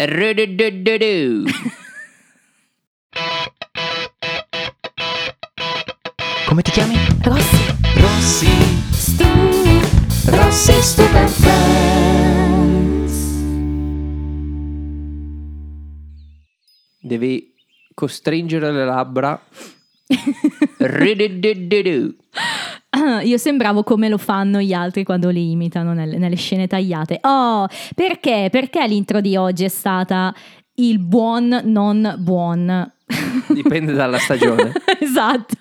Ru-du-du-du-du. Come ti chiami? Rossi, Rossi. Stu, Rossi Stupid Friends. Devi costringere le labbra. Ru-du-du-du-du. Io sembravo come lo fanno gli altri quando li imitano nelle, nelle scene tagliate. Oh, perché? Perché l'intro di oggi è stata il buon non buon? Dipende dalla stagione. esatto.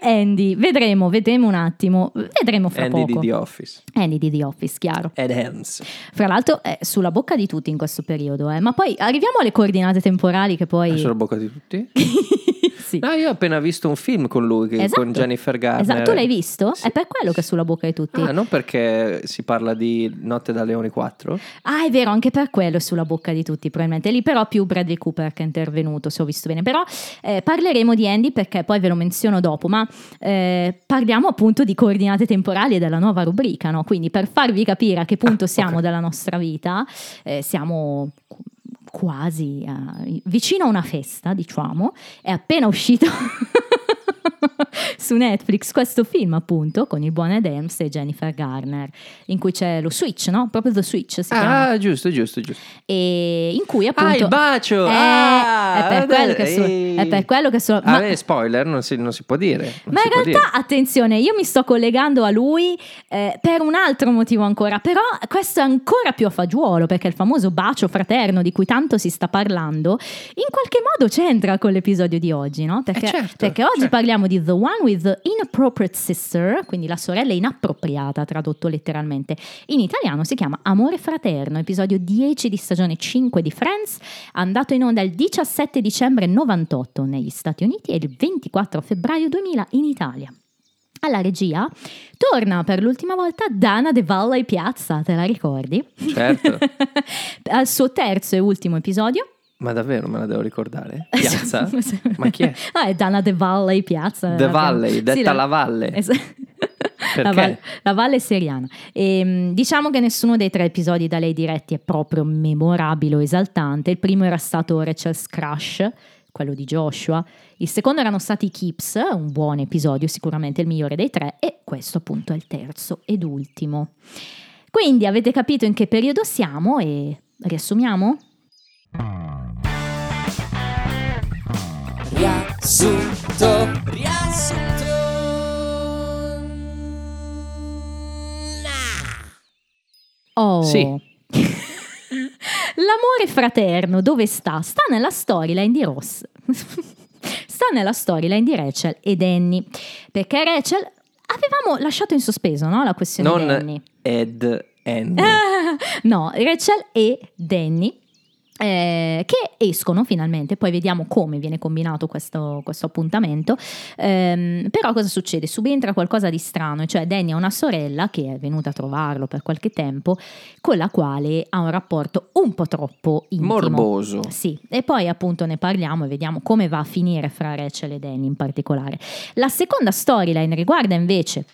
Andy, vedremo, vedremo un attimo. Vedremo fra Andy di poco. The Office. Andy di The Office, chiaro. Ed Hans. Fra l'altro è sulla bocca di tutti in questo periodo, eh. ma poi arriviamo alle coordinate temporali che poi... È sulla bocca di tutti? sì. No, io ho appena visto un film con lui, che- Esatto. con Jennifer Garner. Esatto, tu l'hai visto? Sì. È per quello che è sulla bocca di tutti. Ah, non perché si parla di Notte da Leoni 4? Ah, è vero, anche per quello è sulla bocca di tutti, probabilmente. Lì però più Bradley Cooper che è intervenuto, se ho visto bene. Però eh, parleremo di Andy perché poi ve lo menziono dopo, ma eh, parliamo appunto di coordinate temporali e della nuova rubrica, no? Quindi per farvi capire a che punto Ah, siamo ok. della nostra vita, eh, siamo quasi a- vicino a una festa, diciamo, è appena uscito su Netflix questo film appunto con il buon Ed Helms e Jennifer Garner in cui c'è lo Switch, no? Proprio The Switch si chiama Ah, giusto, giusto, giusto. e in cui appunto Ah, il bacio! Eh, Ah, è, per quello che so- è per quello che so- Ah, ma, beh, spoiler, non si, non si può dire. ma in realtà dire. attenzione io mi sto collegando a lui eh, per un altro motivo ancora però questo è ancora più a fagiolo perché il famoso bacio fraterno di cui tanto si sta parlando in qualche modo c'entra con l'episodio di oggi no? perché, Eh, certo, perché oggi certo. parliamo di The One with the Inappropriate Sister quindi la sorella inappropriata tradotto letteralmente in italiano si chiama Amore Fraterno, episodio 10 di stagione 5 di Friends, andato in onda il 17 dicembre 98 negli Stati Uniti e il 24 febbraio 2000 in Italia. Alla regia torna per l'ultima volta Dana De Valley Piazza, te la ricordi? Certo. Al suo terzo e ultimo episodio. Ma davvero me la devo ricordare? Piazza? Ma chi è? Ah, è Dana De Valley Piazza. The Valley, detta la valle. Es- La, Val- la Valle Seriana. E, diciamo che nessuno dei tre episodi da lei diretti è proprio memorabile o esaltante. Il primo era stato Rachel's Crush, quello di Joshua. Il secondo erano stati Keeps, un buon episodio, sicuramente il migliore dei tre. E questo appunto è il terzo ed ultimo. Quindi avete capito in che periodo siamo e riassumiamo? Riassunto, riassunto. Oh. Sì. L'amore fraterno dove sta? Sta nella storyline di Ross. sta nella storyline di Rachel e Danny. Perché Rachel avevamo lasciato in sospeso, no? La questione Non Danny. Ed Andy. no, Rachel e Danny. Eh, che escono finalmente, poi vediamo come viene combinato questo, questo appuntamento. Ehm, però cosa succede? Subentra qualcosa di strano, cioè Danny ha una sorella che è venuta a trovarlo per qualche tempo, con la quale ha un rapporto un po' troppo intimo. Morboso. Sì, e poi appunto ne parliamo e vediamo come va a finire fra Rachel e Danny in particolare. La seconda storyline riguarda invece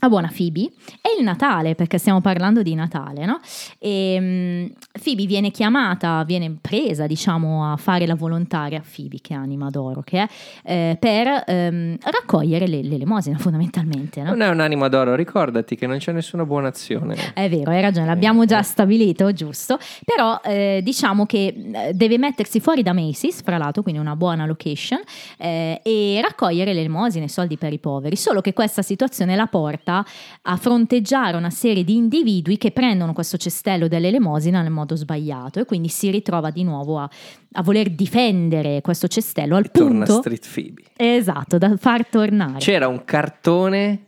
a buona Phoebe è il Natale perché stiamo parlando di Natale no? e mm, Phoebe viene chiamata viene presa diciamo a fare la volontaria Phoebe che anima d'oro che è eh, per ehm, raccogliere le- l'elemosina fondamentalmente no? Non è un'anima d'oro, ricordati che non c'è nessuna buona azione. È vero, hai ragione, l'abbiamo già stabilito, giusto. Però eh, diciamo che eh, deve mettersi fuori da Macy's, fra l'altro, quindi una buona location, eh, e raccogliere le elemosine, i soldi per i poveri. Solo che questa situazione la porta a fronteggiare una serie di individui che prendono questo cestello dell'elemosina nel modo sbagliato e quindi si ritrova di nuovo a, a voler difendere questo cestello al Torna punto... Street Phoebe. Esatto, da far tornare. C'era un cartone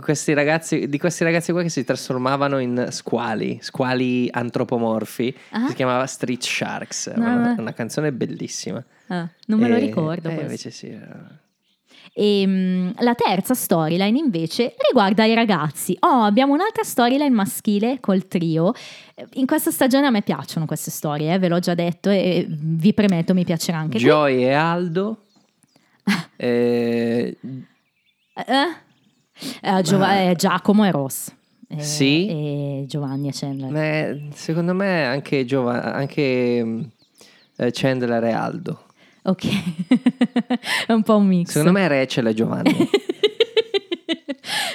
questi ragazzi, di questi ragazzi qua che si trasformavano in squali, squali antropomorfi. Ah. Si chiamava Street Sharks. No, una, no. una canzone bellissima. Ah, non me lo E- ricordo. eh, invece sì. era- E mm, la terza storyline invece riguarda i ragazzi. Oh, abbiamo un'altra storyline maschile col trio. Eh, In questa stagione a me piacciono queste storie, eh, ve l'ho già detto e vi premetto mi piacerà anche. Joy e Aldo. eh, Eh? Eh, Giova- eh, Giacomo e Ross. e, Sì. e Giovanni e Chandler. Ma secondo me anche, Giova- anche mm, eh, Chandler e Aldo. Ok, è un po' un mix. Secondo me Rachel e Giovanni.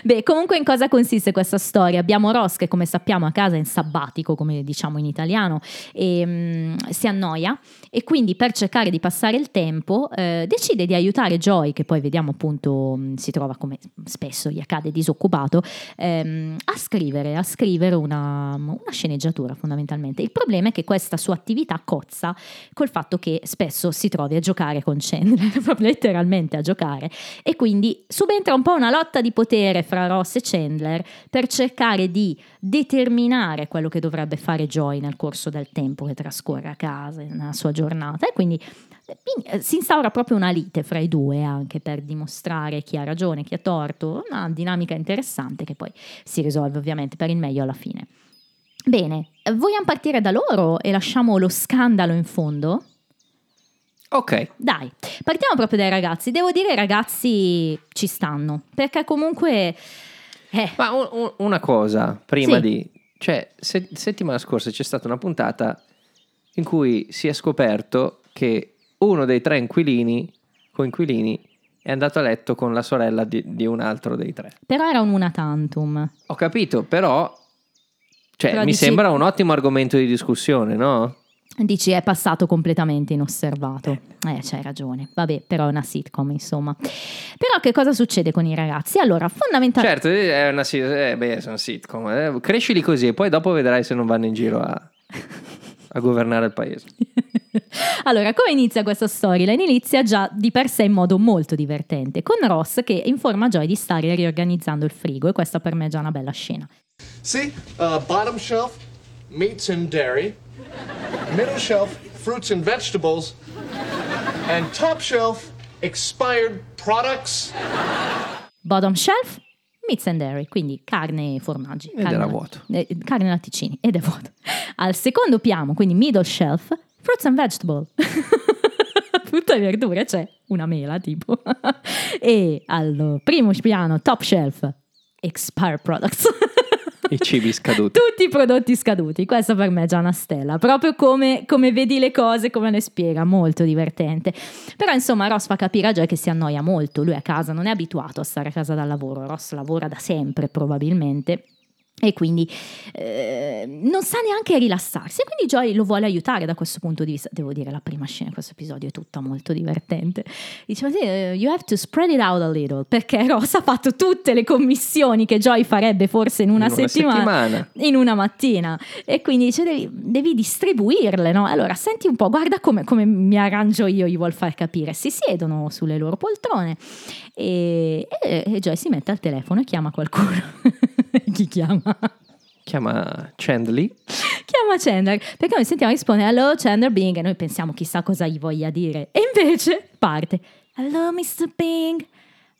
Beh, comunque in cosa consiste questa storia? Abbiamo Ross che come sappiamo a casa è in sabbatico, come diciamo in italiano, e mm, si annoia e quindi per cercare di passare il tempo eh, decide di aiutare Joy, che poi vediamo appunto mm, si trova come spesso gli accade disoccupato, ehm, a scrivere, a scrivere una, una sceneggiatura fondamentalmente. Il problema è che questa sua attività cozza col fatto che spesso si trovi a giocare con Chandler, proprio letteralmente a giocare, e quindi subentra un po' una lotta di potere fra Ross e Chandler per cercare di determinare quello che dovrebbe fare Joy nel corso del tempo che trascorre a casa, nella sua giornata. E quindi eh, si instaura proprio una lite fra i due anche per dimostrare chi ha ragione, chi ha torto, una dinamica interessante che poi si risolve ovviamente per il meglio alla fine. Bene, eh, vogliamo partire da loro e lasciamo lo scandalo in fondo? Ok, Dai, partiamo proprio dai ragazzi. Devo dire i ragazzi ci stanno, perché comunque... Eh, ma un- un- una cosa prima Sì. di... Cioè, se- settimana scorsa c'è stata una puntata in cui si è scoperto che uno dei tre inquilini, coinquilini, è andato a letto con la sorella di, di un altro dei tre. però era un una tantum. Ho capito, però... Cioè, Però mi dici- sembra un ottimo argomento di discussione, no? Dici è passato completamente inosservato. Eh, c'hai ragione. Vabbè, però è una sitcom, insomma. Però che cosa succede con i ragazzi? Allora, fondamentalmente... Certo, è una, eh, beh, sono sitcom. eh. Crescili così e poi dopo vedrai se non vanno in giro a, a governare il paese. allora, come inizia questa storyline? Inizia già di per sé in modo molto divertente, con Ross che informa Joy di stare riorganizzando il frigo e questa per me è già una bella scena. See, uh, bottom shelf, meats and dairy. Middle shelf, fruits and vegetables. And top shelf, expired products. Bottom shelf, meats and dairy, quindi carne e formaggi. Ed carne, era vuoto. eh, carne e latticini, ed è vuoto. Al secondo piano, quindi middle shelf, fruits and vegetable. Frutta e verdure, c'è una mela tipo. e al primo piano, top shelf, expired products. I cibi scaduti. Tutti i prodotti scaduti, questa per me è già una stella, proprio come, come vedi le cose, come le spiega, molto divertente. Però insomma Ross fa capire a Joy che si annoia molto, lui a casa non è abituato a stare a casa dal lavoro, Ross lavora da sempre probabilmente. E quindi eh, non sa neanche rilassarsi. E quindi Joy lo vuole aiutare da questo punto di vista. Devo dire, la prima scena di questo episodio è tutta molto divertente. Dice, ma sì, eh, you have to spread it out a little. Perché Ross ha fatto tutte le commissioni che Joy farebbe forse in una, In una settimana, settimana. in una mattina. E quindi dice, devi, devi distribuirle, no? Allora, senti un po', guarda come, come mi arrangio io, gli vuol far capire. Si siedono sulle loro poltrone e, e, e Joy si mette al telefono e chiama qualcuno. Chi chiama? Chiama Chandley. chiama Chandler perché noi sentiamo rispondere hello Chandler Bing e noi pensiamo chissà cosa gli voglia dire e invece parte hello Mr. Bing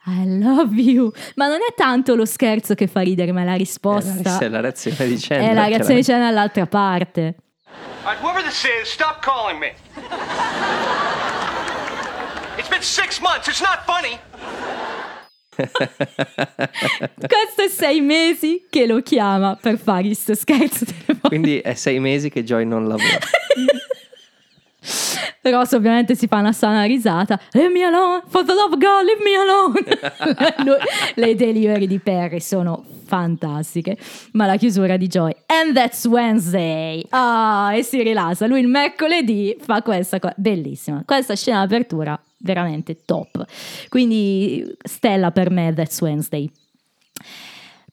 I love you ma non è tanto lo scherzo che fa ridere ma è la risposta È la reazione di Chandler. è la che reazione di Chandler dall'altra parte All right, whoever this is, stop calling me. It's been six months. It's not funny. questo è sei mesi che lo chiama per fare questo scherzo Quindi è sei mesi che Joy non lavora. Ross ovviamente si fa una sana risata. Leave me alone, for the love of God, leave me alone. Le delivery di Perry sono fantastiche. Ma la chiusura di Joy. And that's Wednesday. Ah, e si rilassa. Lui il mercoledì fa questa cosa. Bellissima. Questa scena d'apertura veramente top. Quindi stella per me, that's Wednesday.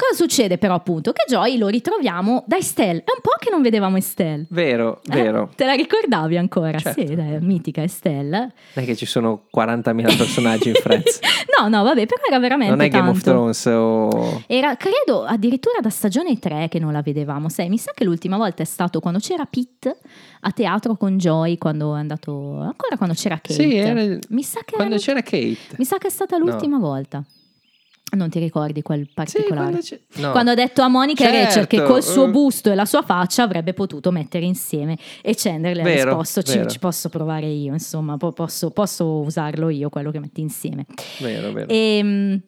Cosa succede però appunto? Che Joy lo ritroviamo da Estelle. È un po' che non vedevamo Estelle. Vero, Eh, vero. te la ricordavi ancora? Certo. Sì, dai, mitica Estelle. Non è che ci sono 40.000 personaggi in Friends. no, no, vabbè, però era veramente non è Game of tanto. Thrones o... Era, credo, addirittura da stagione 3 che non la vedevamo. Sai, mi sa che l'ultima volta è stato quando c'era Pete a teatro con Joy, quando è andato... Ancora quando c'era Kate. Sì, era- Mi sa che, Quando era- c'era Kate. mi sa che è stata l'ultima volta. Non ti ricordi quel Sì, particolare? quando c'è... no. Quando ha detto a Monica e Rachel che Certo, col suo eh. busto e la sua faccia avrebbe potuto mettere insieme e Chandler le ha risposto ci, ci posso provare io insomma po- posso, posso usarlo io quello che metti insieme Vero, vero. Ehm,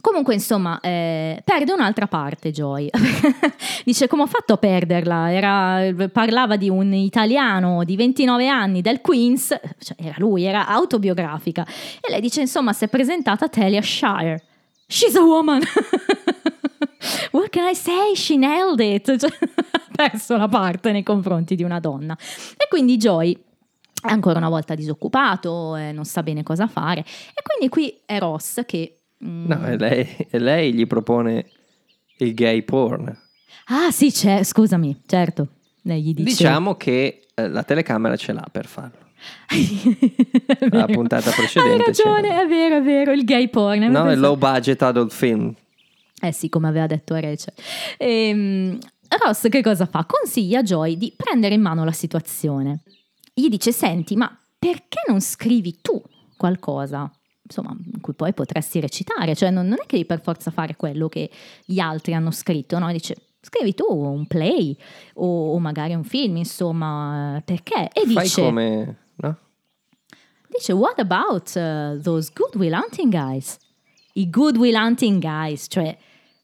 Comunque, insomma, eh, perde un'altra parte Joy. Dice come ho fatto a perderla? Era- parlava di un italiano di 29 anni del Queens, cioè era lui, era autobiografica. E lei dice, insomma, si è presentata a Talia Shire. She's a woman. What can I say? She nailed it. Cioè, ha perso la parte nei confronti di una donna. E quindi Joy è ancora una volta disoccupato, eh, non sa bene cosa fare. E quindi qui è Ross che... mm, No, e lei, lei gli propone il gay porn. Ah sì, c'è, scusami, certo. Lei gli dice... Diciamo che eh, la telecamera ce l'ha per farlo. La puntata precedente Hai ragione, c'era. è vero, è vero, il gay porn. No, Avevo il low budget adult film. Eh sì, come aveva detto Rachel. Ehm, Ross che cosa fa? Consiglia a Joy di prendere in mano la situazione. Gli dice, senti, ma perché non scrivi tu qualcosa? Insomma, in cui poi potresti recitare, cioè non, non è che devi per forza fare quello che gli altri hanno scritto, no? Dice, scrivi tu un play o, o magari un film, insomma, perché? E Fai dice, come... Dice, what about uh, those Good Will Hunting guys? I Good Will Hunting guys, cioè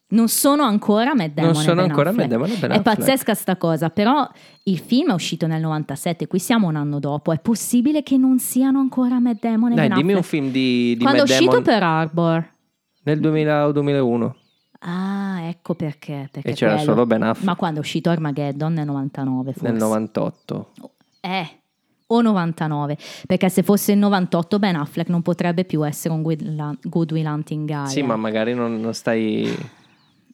non sono ancora Matt Damon Non sono Ben ancora. Matt Damon e Ben È pazzesca sta cosa, però il film è uscito nel 97, qui siamo un anno dopo, è possibile che non siano ancora Matt Damon e Dai, Ben dimmi un film di, di Quando è uscito Damon per Arbor? nel 2000 o 2001. Ah, ecco perché. perché E c'era quello- solo Ben Affleck. Ma quando è uscito Armageddon nel 99 forse. Nel 98. Eh, o 99, perché se fosse il 98 Ben Affleck non potrebbe più essere un Good, Will Hunting guy. Sì, eh. ma magari non, non stai...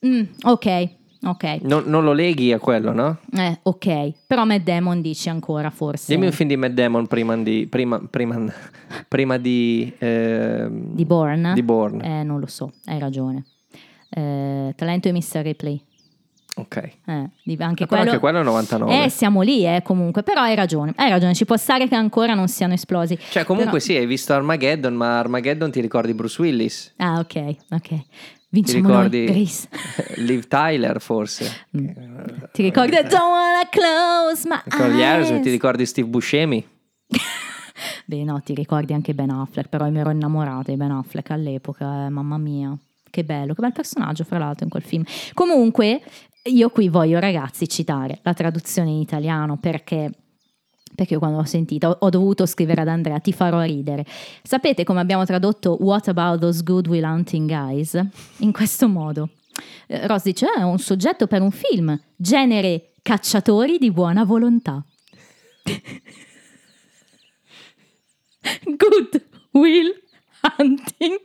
Mm, ok, ok. Non, non lo leghi a quello, no? Eh, ok, però Matt Damon dici ancora forse Dimmi un film di Matt Damon prima di... Prima, prima, prima di... ehm, di Bourne. Di Bourne. Eh, non lo so, hai ragione. Eh, Talento e Mr. Ripley. Ok. Eh, anche quello... anche quello è 99. Eh, siamo lì, eh, comunque, però hai ragione, hai ragione, ci può stare che ancora non siano esplosi. Cioè, comunque Però- sì, hai visto Armageddon, ma Armageddon ti ricordi Bruce Willis? Ah, ok, ok. Ti Vinciamo ricordi noi, Grace. Liv Tyler, forse? Mm. Ti ricordi I Don't wanna close my Ricordi eyes. Aerosmith? Ti ricordi Steve Buscemi? Beh, no, ti ricordi anche Ben Affleck, però mi ero innamorata di Ben Affleck all'epoca, eh, mamma mia. Che bello, che bel personaggio, fra l'altro, in quel film. Comunque, io qui voglio, ragazzi, citare la traduzione in italiano perché. Perché quando l'ho sentita ho, dovuto scrivere ad Andrea, ti farò ridere. Sapete come abbiamo tradotto What about those good will hunting guys? In questo modo. Eh, Ross dice, "Ah, è un soggetto per un film, genere cacciatori di buona volontà. Good Will Hunting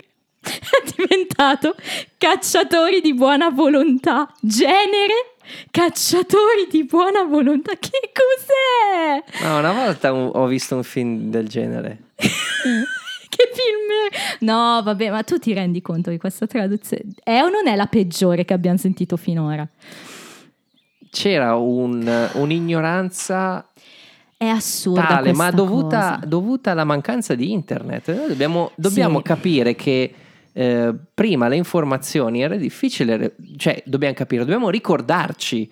è diventato cacciatori di buona volontà. Genere cacciatori di buona volontà. Che cos'è? No, una volta ho visto un film del genere. Che film? No, vabbè, ma tu ti rendi conto di questa traduzione? È o non è la peggiore che abbiamo sentito finora? C'era un- un'ignoranza È assurda tale, ma dovuta, dovuta alla mancanza di internet. Noi dobbiamo, dobbiamo Sì. capire che eh, prima le informazioni era difficile, cioè dobbiamo capire, dobbiamo ricordarci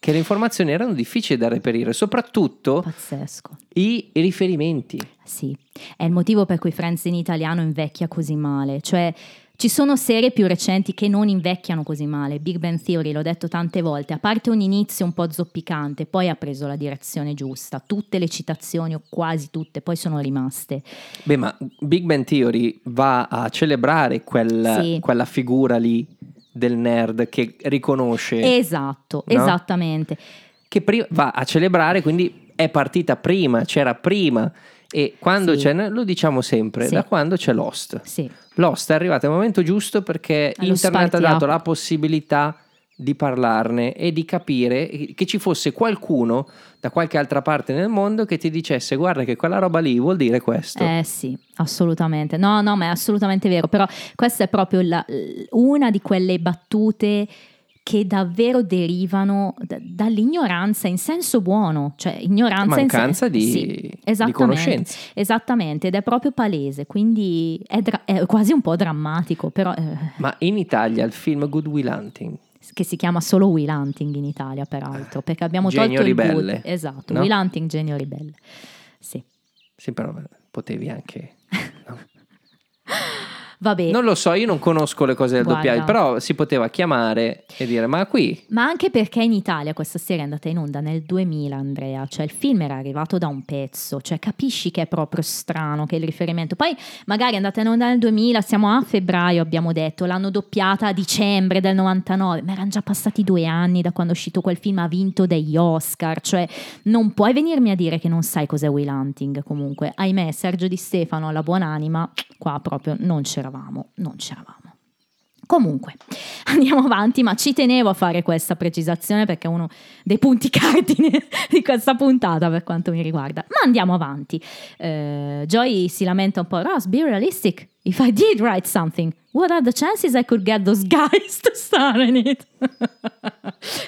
che le informazioni erano difficili da reperire, soprattutto Pazzesco. i riferimenti. Sì, è il motivo per cui Friends in italiano invecchia così male, cioè ci sono serie più recenti che non invecchiano così male. Big Bang Theory, l'ho detto tante volte, a parte un inizio un po' zoppicante, poi ha preso la direzione giusta. Tutte le citazioni, o quasi tutte, poi sono rimaste. Beh, ma Big Bang Theory va a celebrare quel- Sì. quella figura lì del nerd che riconosce, Esatto, No? esattamente. che pri- va a celebrare, quindi è partita prima, c'era prima. E quando Sì. c'è, lo diciamo sempre, Sì. da quando c'è Lost. Sì, Lost è arrivato al momento giusto perché Allo internet ha dato la possibilità di parlarne e di capire che ci fosse qualcuno da qualche altra parte nel mondo che ti dicesse guarda che quella roba lì vuol dire questo. eh sì, assolutamente. No, no, ma è assolutamente vero. Però questa è proprio la- una di quelle battute che davvero derivano da- dall'ignoranza in senso buono, cioè ignoranza Mancanza in sen- di- sì, di conoscenze. Esattamente, ed è proprio palese, quindi è, dra- è quasi un po' drammatico, però eh, Ma in Italia il film Good Will Hunting che si chiama solo Will Hunting in Italia, peraltro, perché abbiamo Genio tolto il ribelle, good. Esatto, no? Will Hunting Genio ribelle. Sì. Sì, però potevi anche. no? Vabbè. Non lo so, io non conosco le cose del Guarda. doppiaggio, però si poteva chiamare e dire ma qui Ma anche perché in Italia questa serie è andata in onda nel 2000, Andrea, cioè il film era arrivato da un pezzo, cioè capisci che è proprio strano che il riferimento. Poi magari è andata in onda nel 2000, siamo a febbraio, abbiamo detto, l'hanno doppiata a dicembre del 99, ma erano già passati due anni da quando è uscito quel film, ha vinto degli Oscar, cioè non puoi venirmi a dire che non sai cos'è Will Hunting comunque. Ahimè, Sergio Di Stefano, la buonanima, qua proprio non c'eravamo, non c'eravamo. Comunque, andiamo avanti, ma ci tenevo a fare questa precisazione perché è uno dei punti cardine di questa puntata per quanto mi riguarda. Ma andiamo avanti. Eh, Joy si lamenta un po', Ross, be realistic. If I did write something, what are the chances I could get those guys to star in it?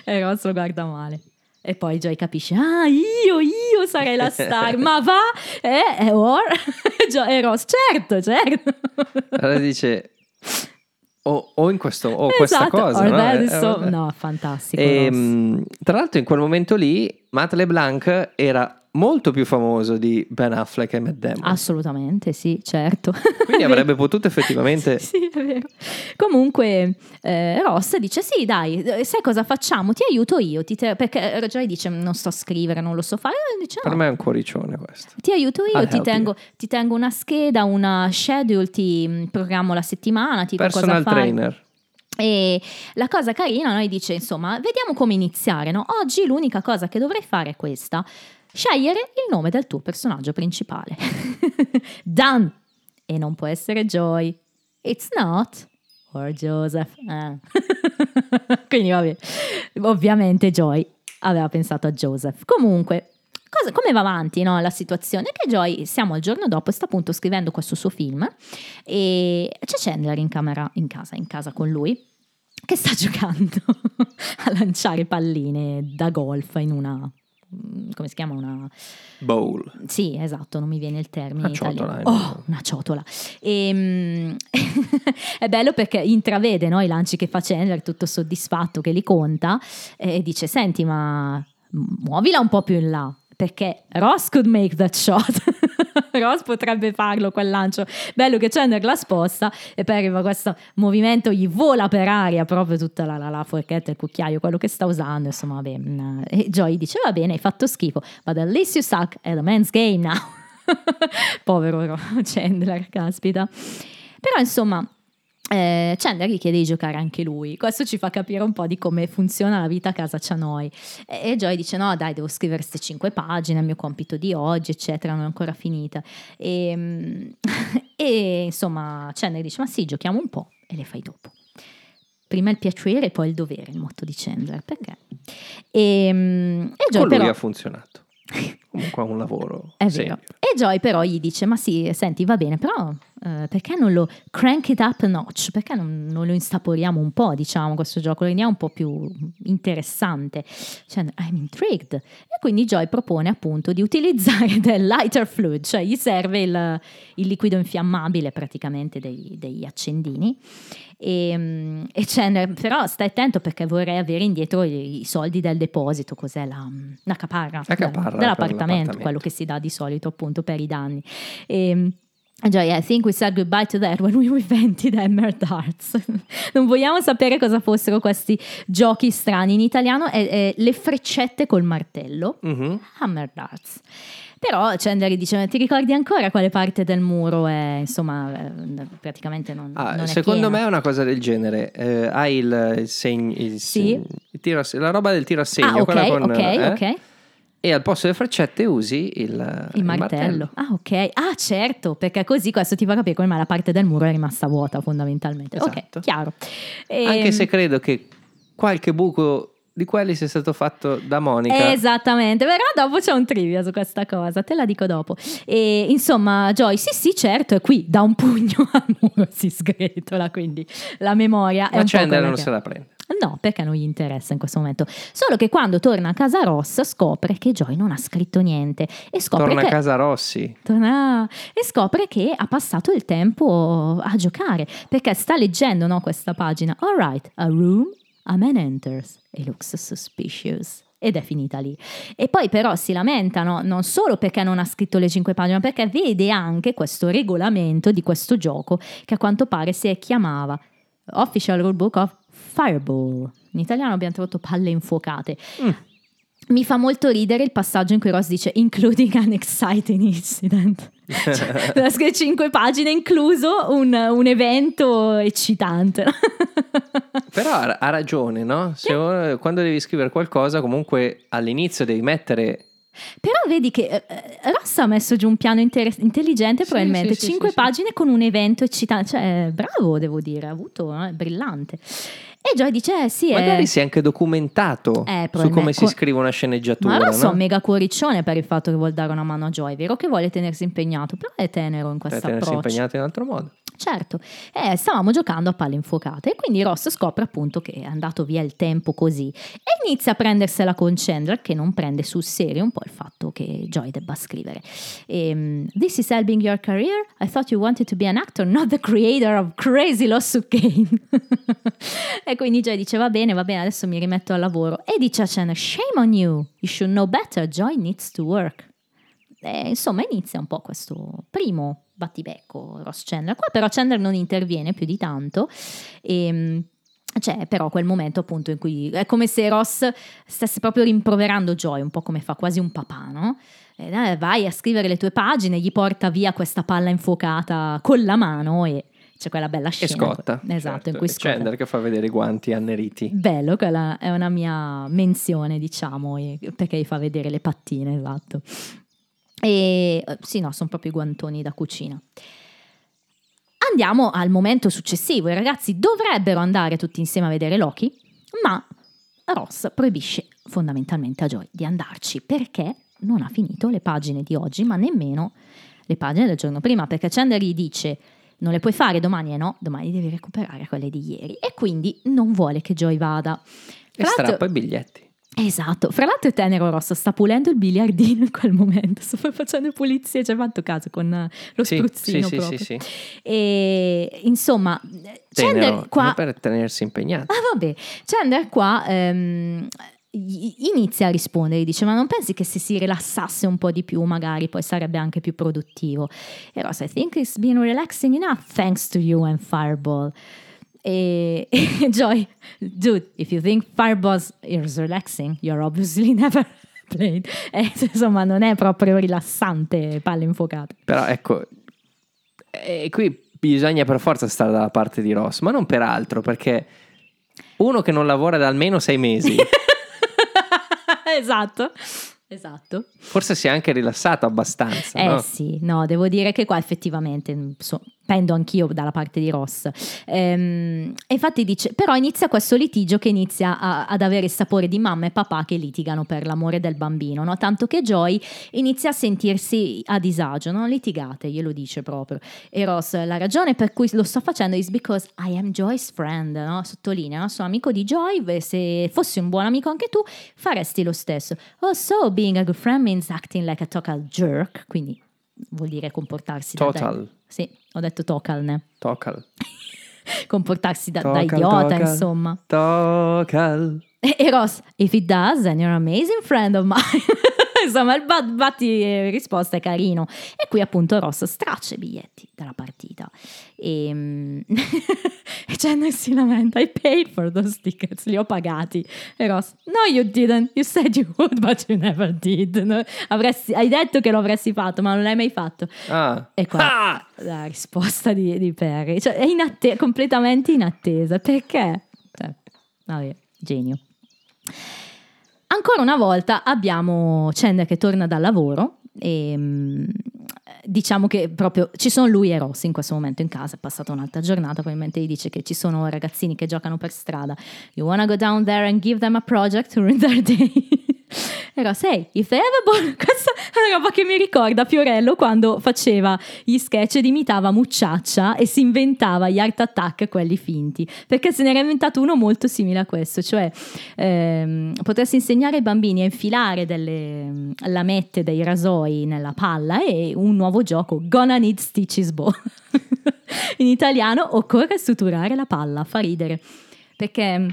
e Ross lo guarda male. E poi Joy capisce, ah, io, io sarei la star, ma va? Eh, eh, or? E Ross, certo, certo. allora dice o, o in questo o questa Esatto, cosa. or no? Eh, is so- vabbè. no, fantastico. E, mh, tra l'altro in quel momento lì Matt LeBlanc era molto più famoso di Ben Affleck e Matt Damon. Assolutamente, sì, certo. Quindi avrebbe potuto effettivamente Sì, è vero. Comunque, eh, Ross dice: Sì, dai, eh, sai cosa facciamo? Ti aiuto io. ti te- Perché Joy dice: Non sto a scrivere, non lo so fare. E dice: per "No, me è un cuoricione questo. Ti aiuto io, I'll ti tengo, ti tengo una scheda, una schedule, ti mm, programmo la settimana, ti dico Personal cosa fare. trainer. E la cosa carina, noi dice, insomma, vediamo come iniziare, no? Oggi l'unica cosa che dovrei fare è questa. Scegliere il nome del tuo personaggio principale. Done! E non può essere Joy. It's not. Or Joseph. Eh. Quindi vabbè, ovviamente Joy aveva pensato a Joseph. Comunque, cosa- come va avanti no, la situazione? Che Joy, siamo al giorno dopo, sta appunto scrivendo questo suo film e c'è Chandler in, camera, in casa, in casa con lui che sta giocando a lanciare palline da golf in una come si chiama una Bowl. sì esatto non mi viene il termine Una ciotola, italiano eh. oh una ciotola e, è bello perché intravede no, i lanci che fa Chandler tutto soddisfatto che li conta e dice senti ma muovila un po' più in là perché Ross could make that shot. Ross potrebbe farlo quel lancio. Bello che Chandler la sposta e poi arriva questo movimento gli vola per aria proprio tutta la, la, la forchetta il cucchiaio quello che sta usando insomma vabbè mm, e Joy dice va bene hai fatto schifo but at least you suck at the man's game now. Povero Ro- Chandler caspita. Però insomma eh, Chandler gli chiede di giocare anche lui. Questo ci fa capire un po' di come funziona la vita a casa Cianoi. E, e Joy dice: No, dai, devo scrivere queste cinque pagine, è il mio compito di oggi, eccetera, non è ancora finita. E, mm, e, insomma, Chandler dice: Ma sì, giochiamo un po' e le fai dopo. Prima il piacere e poi il dovere, il motto di Chandler. Perché? E, mm, e Joy Con lui però, ha funzionato. Comunque ha un lavoro è vero. E Joy però gli dice: Ma sì, senti, va bene, però eh, perché non lo crank it up a notch? Perché non, non lo instaporiamo un po', diciamo, questo gioco? Lo rendiamo un po' più interessante. Cioè, I'm intrigued. E quindi Joy propone appunto di utilizzare del lighter fluid, cioè gli serve il, il liquido infiammabile praticamente dei- degli accendini. E, mm, e Chandler, però stai attento perché vorrei avere indietro i, i soldi del deposito, cos'è la, la caparra, La caparra dell'appartamento, l'appartamento. quello che si dà di solito appunto per i danni. E, Joy, I think we said goodbye to that when we invented Hammer Darts. non vogliamo sapere cosa fossero questi giochi strani. In italiano è, è le freccette col martello. Mhm. Hammer Darts. Però Chandler dice: Ti ricordi ancora quale parte del muro è insomma eh, praticamente non, Ah, non secondo piena? me è una cosa del genere. Eh, hai il, segno, il Sì. segno- il tiro a se- la roba del tiro a segno, Ah, ok, con, ok, eh, ok. E al posto delle freccette usi il, Il martello. Ah, ok. Ah, certo, perché così questo ti fa capire come mai la parte del muro è rimasta vuota fondamentalmente. Esatto. Ok, chiaro. E- Anche se credo che qualche buco di quelli sia stato fatto da Monica. Esattamente, però dopo c'è un trivia su questa cosa, te la dico dopo. E insomma, Joy, sì, sì, certo, è qui, da un pugno al muro si sgretola, quindi la memoria è Ma un po' non se è. la prende. No, perché non gli interessa in questo momento. Solo che quando torna a casa Ross scopre che Joy non ha scritto niente e scopre Torna che a casa Rossi. Torna- e scopre che ha passato il tempo a giocare perché sta leggendo no, questa pagina. Alright, a room, a man enters. It looks suspicious. ed è finita lì. E poi però si lamentano non solo perché non ha scritto le cinque pagine, ma perché vede anche questo regolamento di questo gioco che a quanto pare si chiamava Official Rulebook of Fireball. In italiano abbiamo tradotto palle infuocate. Mi fa molto ridere il passaggio in cui Ross dice including an exciting incident. cioè, cinque pagine, incluso un, un evento eccitante. Però ha, ragione, no? Se quando devi scrivere qualcosa, comunque all'inizio devi mettere Però vedi che eh, eh, Ross ha messo giù un piano inter- intelligente, Sì, probabilmente sì, sì, cinque sì, sì. pagine con un evento eccitante. Cioè, bravo, devo dire, ha avuto, eh, brillante. E Joy dice: eh, sì, Magari è... si è anche documentato Eh, su come si scrive una sceneggiatura. Ma Ross è no? un mega cuoriccione per il fatto che vuole dare una mano a Joy, è vero che vuole tenersi impegnato, però è tenero in questo tenersi approccio. impegnato in altro modo. Certo, eh, stavamo giocando a palle infuocate e quindi Ross scopre appunto che è andato via il tempo così e inizia a prendersela con Chandler che non prende sul serio un po' il fatto che Joy debba scrivere. Ehm, This is helping your career? I thought you wanted to be an actor, not the creator of Crazy Lawsuit Game. e quindi Joy dice va bene, va bene, adesso mi rimetto al lavoro e dice a Chandler shame on you, you should know better, Joy needs to work. E, insomma, inizia un po' questo primo battibecco Ross Chandler. Qua però Chandler non interviene più di tanto. E, c'è però quel momento appunto in cui è come se Ross stesse proprio rimproverando Joy, un po' come fa quasi un papà, no? E, dai, vai a scrivere le tue pagine, gli porta via questa palla infuocata con la mano e c'è quella bella E scena. scotta. Esatto, certo. in cui E scotta. Chandler che fa vedere i guanti anneriti. Bello, quella è una mia menzione, diciamo, e- perché gli fa vedere le pattine, esatto. E eh, sì, no, sono proprio i guantoni da cucina. Andiamo al momento successivo. I ragazzi dovrebbero andare tutti insieme a vedere Loki, ma Ross proibisce fondamentalmente a Joy di andarci perché non ha finito le pagine di oggi, ma nemmeno le pagine del giorno prima, perché Chandler gli dice non le puoi fare domani e no, domani devi recuperare quelle di ieri e quindi non vuole che Joy vada. E Fra strappa i biglietti. Esatto, fra l'altro è tenero Rosso, sta pulendo il biliardino in quel momento, sta facendo pulizie, ci hai fatto caso con lo Sì, spruzzino sì, sì, proprio. sì, sì. E insomma, Chandler qua... per tenersi impegnato. Ah vabbè, Chandler qua ehm, inizia a rispondere, dice ma non pensi che se si rilassasse un po' di più magari poi sarebbe anche più produttivo? E Ross, I think it's been relaxing enough thanks to you and Fireball. E, e Joy, dude, if you think Fireball is relaxing, you're obviously never played. E, insomma, non è proprio rilassante, palle infuocate. Però ecco, e qui bisogna per forza stare dalla parte di Ross, ma non per altro, perché uno che non lavora da almeno sei mesi, esatto, esatto. forse si è anche rilassato abbastanza. Eh no? sì, no, devo dire che qua effettivamente so- pendo anch'io dalla parte di Ross. Ehm, infatti dice, però inizia questo litigio che inizia a- ad avere il sapore di mamma e papà che litigano per l'amore del bambino, no? tanto che Joy inizia a sentirsi a disagio, no? litigate, glielo dice proprio. E Ross, la ragione per cui lo sto facendo is because I am Joy's friend, no? sottolinea, no? sono amico di Joy, se fossi un buon amico anche tu faresti lo stesso. Oh, so being a good friend means acting like a total jerk, quindi vuol dire comportarsi da- Total. da... Sì, ho detto tocal, Tocal. comportarsi da, da Tocal, idiota, tocal. insomma. Tocal. E, e Ross, if it does, then you're an amazing friend of mine. Insomma, il bat- batti eh, risposta è carino. E qui appunto Ross straccia i biglietti dalla partita. E, mm, e Chandler si lamenta, I paid for those tickets, li ho pagati. E Ross, no you didn't, you said you would, but you never did. No, avresti- hai detto che lo avresti fatto, ma non l'hai mai fatto. Ah. E qua Ah! la risposta di, di Perry, cioè è in atte- completamente in attesa. Perché? Cioè, vabbè, genio. Ancora una volta abbiamo Chandler che torna dal lavoro e mm, diciamo che proprio ci sono lui e Ross in questo momento in casa, è passata un'altra giornata, probabilmente gli dice che ci sono ragazzini che giocano per strada. You wanna go down there and give them a project to ruin their day? E Ross, hey, if ball... Questa è una roba che mi ricorda Fiorello quando faceva gli sketch ed imitava Mucciaccia e si inventava gli art attack, quelli finti, perché se ne era inventato uno molto simile a questo, cioè ehm, potresti insegnare ai bambini a infilare delle mm, lamette, dei rasoi nella palla e un nuovo gioco, Gonna Need Stitches Ball. In italiano occorre suturare la palla, fa ridere, perché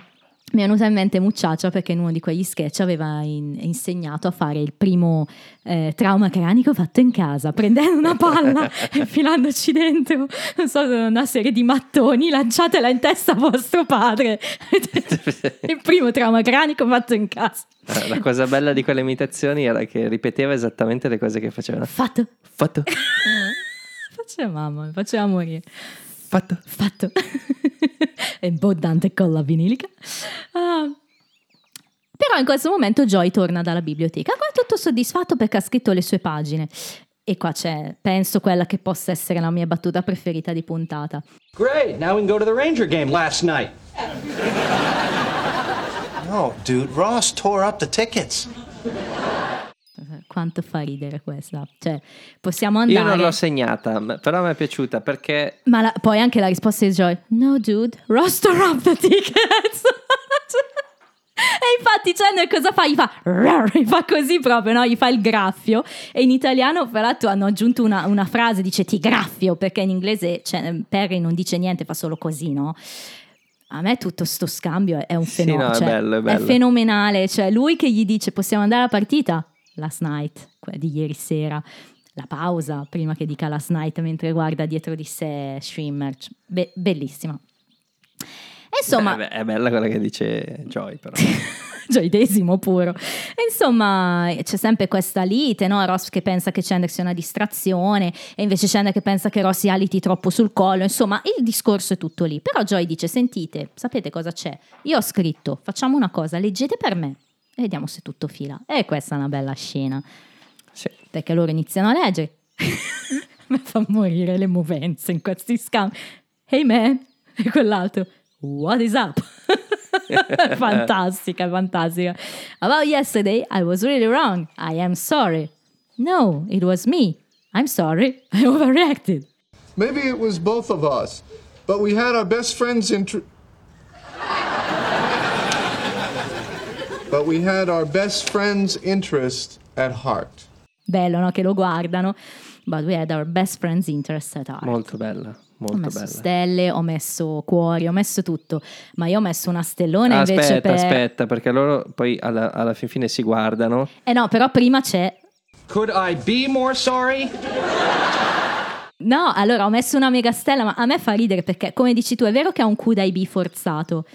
mi è venuta in mente Mucciaccia perché in uno di quegli sketch aveva in- insegnato a fare il primo eh, trauma cranico fatto in casa, prendendo una palla e infilandoci dentro, non so, una serie di mattoni, lanciatela in testa a vostro padre. il primo trauma cranico fatto in casa. Eh, La cosa bella di quelle imitazioni era che ripeteva esattamente le cose che facevano. Fatto. Fatto, Faceva mamma, faceva morire. Fatto. Fatto. e Dante con la vinilica. Ah. Però in questo momento Joy torna dalla biblioteca. Qua è tutto soddisfatto perché ha scritto le sue pagine. E qua c'è, penso, quella che possa essere la mia battuta preferita di puntata. Great. Now we can go to the Ranger game last night. No, dude, Ross tore up the tickets. Quanto fa ridere questa. Cioè, possiamo Io andare... non l'ho segnata, però mi è piaciuta perché Ma la- poi anche la risposta di Joy: No, dude, roster up the tickets. e infatti Chandler cosa fa? Gli fa, gli fa così proprio, no? Gli fa il graffio. E in italiano, fra l'altro, hanno aggiunto una, una frase: dice ti graffio, perché in inglese cioè, Perry non dice niente, fa solo così, no? A me tutto sto scambio è un Sì, fenomeno. no, è cioè, bello, è bello. fenomenale. Cioè, lui che gli dice: Possiamo andare alla partita? Last night, quella di ieri sera. La pausa prima che dica last night mentre guarda dietro di sé Schwimmer. Be- bellissima. Insomma, Eh, beh, è bella quella che dice Joy, però. gioidesimo puro. E insomma, c'è sempre questa lite, no? Ross che pensa che Chandler sia una distrazione e invece Chandler che pensa che Ross si aliti troppo sul collo. Insomma, il discorso è tutto lì. Però Joy dice, sentite, sapete cosa c'è? Io ho scritto, facciamo una cosa, leggete per me e vediamo se tutto fila. E questa è una bella scena. Sì. Perché loro iniziano a leggere. Mi fa morire le movenze in questi scambi. Hey man! E quell'altro. What is up? fantastica, fantastica. About yesterday, I was really wrong. I am sorry. No, it was me. I'm sorry. I overreacted. Maybe it was both of us, but we had our best friends inter- But we had our best friend's interest at heart. Bello, no? Che lo guardano. But we had our best friend's interest at heart. Molto bella, Ho molto messo bella. stelle, ho messo cuori, ho messo tutto. Ma io ho messo una stellone Ah, invece aspetta, per... aspetta, perché loro poi alla, alla fin fine si guardano. Eh no, però prima c'è Could I be more sorry? No, allora ho messo una mega stella, ma a me fa ridere perché, come dici tu, è vero che ha un Could I Be forzato,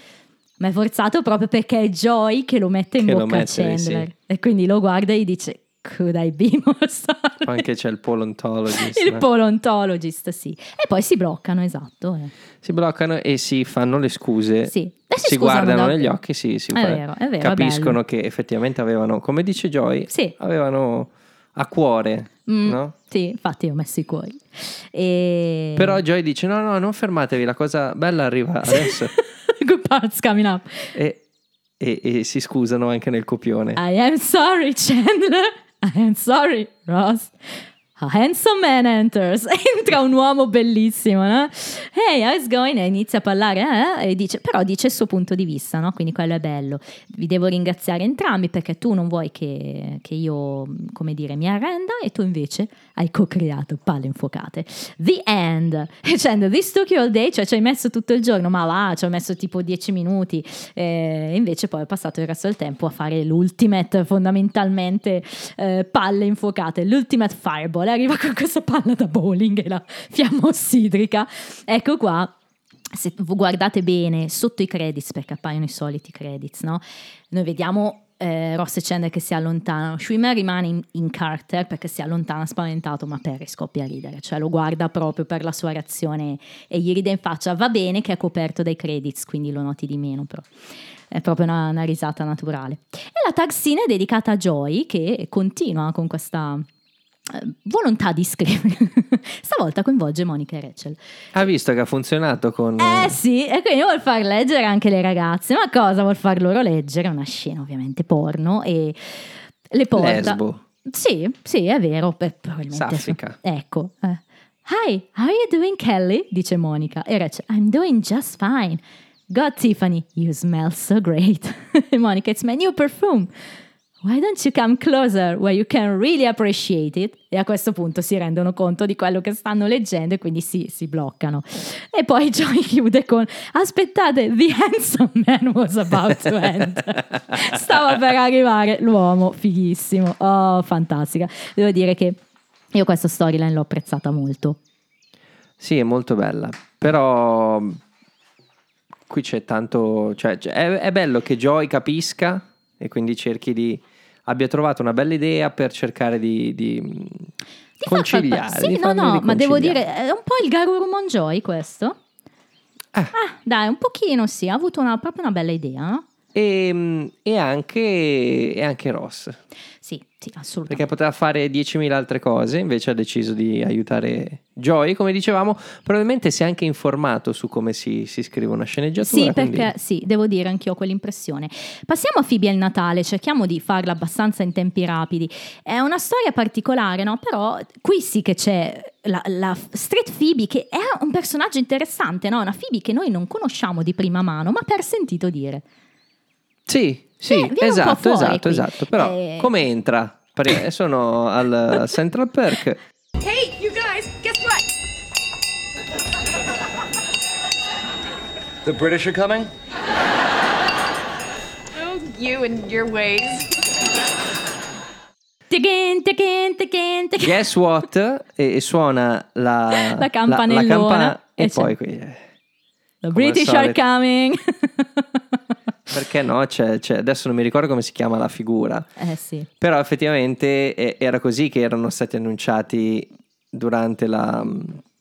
ma è forzato proprio perché è Joy che lo mette in Che bocca a mette, Chandler. sì. E quindi lo guarda e gli dice Could I Be more sorry? Anche c'è il polontologist. Il no? polontologist, sì. E poi si bloccano, esatto. eh. si bloccano e si fanno le scuse. Sì. E si si guardano negli occhi, sì, sì, È fa- vero, è vero, è capiscono bello. che effettivamente avevano, come dice Joy, Sì. avevano a cuore, Mm, no? Sì, infatti ho messo i cuori. E... Però Joy dice no, no, non fermatevi, la cosa bella arriva adesso. Parts coming up. e, e- e si scusano anche nel copione. I am sorry, Chandler. I am sorry, Ross. A handsome man enters. Entra un uomo bellissimo, no? Hey, how's going? E inizia a parlare, eh? E dice, però dice il suo punto di vista, no? Quindi quello è bello. Vi devo ringraziare entrambi perché tu non vuoi che, che io, come dire, mi arrenda e tu invece hai co-creato palle infuocate. The end. E Chandler, this took you all day, cioè ci hai messo tutto il giorno, ma va, ci ho messo tipo 10 minuti. E invece poi ho passato il resto del tempo a fare l'ultimate, fondamentalmente, eh, palle infuocate, l'ultimate fireball. Arriva con questa palla da bowling e la fiamma ossidrica. Ecco qua. Se guardate bene sotto i credits, perché appaiono i soliti credits, no? Noi vediamo eh, Ross e Chandler che si allontanano. Schwimmer rimane in, in Carter perché si allontana spaventato, ma Perry scoppia a ridere, cioè lo guarda proprio per la sua reazione e gli ride in faccia. Va bene che è coperto dai credits, quindi lo noti di meno, però è proprio una, una risata naturale. E la tag scene è dedicata a Joy che continua con questa volontà di scrivere. Stavolta coinvolge Monica e Rachel. Ha visto che ha funzionato con... Eh sì, e quindi vuol far leggere anche le ragazze. Ma cosa vuol far loro leggere? Una scena ovviamente porno e le porta. Lesbo. Sì, sì, è vero. per- probabilmente Saffica. Ecco. eh. Hi, how are you doing, Kelly? Dice Monica. E Rachel, I'm doing just fine. God, Tiffany, you smell so great. Monica, it's my new perfume. Why don't you come closer where you can really appreciate it? E a questo punto si rendono conto di quello che stanno leggendo e quindi si, si bloccano. E poi Joy chiude con: Aspettate, the handsome man was about to enter. Stava per arrivare l'uomo fighissimo. Oh, fantastica. Devo dire che io questa storyline l'ho apprezzata molto. Sì, è molto bella, però qui c'è tanto, cioè è, è bello che Joy capisca e quindi cerchi di, abbia trovato una bella idea per cercare di, di, Di far conciliare. Sì, di no, no, ma devo dire, è un po' il Garuru Monjoy questo. Eh. Ah, dai, un pochino sì, ha avuto una- proprio una bella idea, no? E, e anche, e anche Ross, Sì, sì, assolutamente. perché poteva fare 10.000 altre cose, invece ha deciso di aiutare Joy, come dicevamo, probabilmente si è anche informato su come si, si scrive una sceneggiatura. Sì, quindi- perché sì, devo dire anch'io ho quell'impressione. Passiamo a Phoebe e il Natale, cerchiamo di farla abbastanza in tempi rapidi. È una storia particolare, no? Però qui sì che c'è la, la Street Phoebe che è un personaggio interessante, no? Una Phoebe che noi non conosciamo di prima mano, ma per sentito dire. Sì, sì, po' esatto, fuori esatto, qui. esatto. Però Eh. come entra? Perché sono al Central Perk. Hey, you guys, guess what? The British are coming? Oh, you and your ways. Tichen, tichen, tichen. Guess what? E, e suona la, La campanellona. campana e, E c'è- poi qui. eh, The British are coming. Perché no? C'è, c'è- adesso non mi ricordo come si chiama la figura. eh sì. Però effettivamente eh, era così che erano stati annunciati durante la...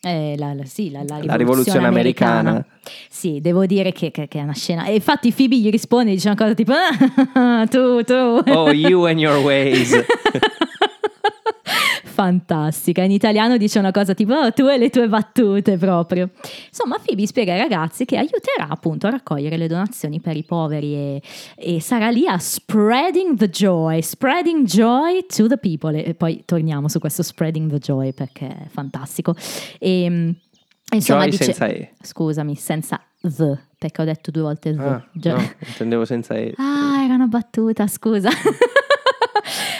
Eh, la, la- sì, la, la rivoluzione, La rivoluzione americana. Sì, devo dire che, che- che è una scena. E infatti Phoebe gli risponde dice una cosa tipo: "Ah, Tu, tu. Oh, you and your ways. Fantastica. In italiano dice una cosa tipo: "Oh, Tu e le tue battute proprio. Insomma, Phoebe spiega ai ragazzi che aiuterà appunto a raccogliere le donazioni per i poveri e, e sarà lì a spreading the joy, spreading joy to the people. E poi torniamo su questo spreading the joy perché è fantastico. E, mm, insomma, Joy dice, senza E. Scusami, senza the, perché ho detto due volte the. Ah, no, intendevo senza E. Ah, era una battuta, scusa.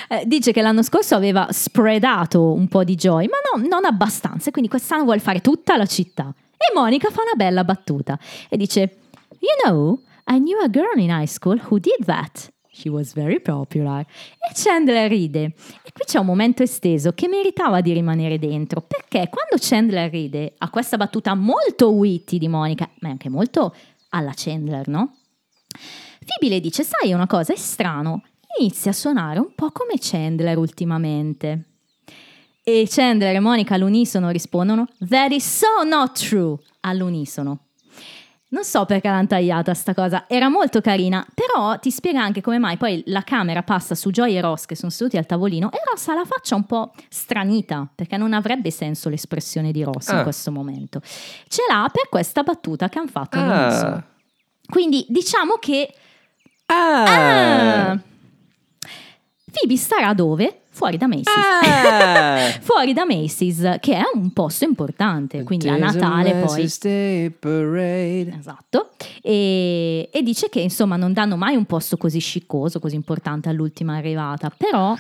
Eh, Dice che l'anno scorso aveva spreadato un po' di joy, ma no, non abbastanza, quindi quest'anno vuole fare tutta la città. E Monica fa una bella battuta e dice: You know, I knew a girl in high school who did that. She was very popular. E Chandler ride. E qui c'è un momento esteso che meritava di rimanere dentro, perché quando Chandler ride a questa battuta molto witty di Monica, ma anche molto alla Chandler, no? Phoebe le dice: Sai una cosa, è strano, inizia a suonare un po' come Chandler ultimamente. E Chandler e Monica all'unisono rispondono: That is so not true. All'unisono. Non so perché l'hanno tagliata sta cosa, era molto carina, però ti spiega anche come mai poi la camera passa su Joy e Ross che sono seduti al tavolino e Ross ha la faccia un po' stranita, perché non avrebbe senso l'espressione di Ross in Ah. questo momento. Ce l'ha per questa battuta che hanno fatto. Ah. Quindi diciamo che Ah. Ah. Phoebe starà dove? Fuori da Macy's. Ah. Fuori da Macy's, che è un posto importante, quindi a Natale poi. Esatto, e, e dice che insomma non danno mai un posto così sciccoso, così importante all'ultima arrivata, però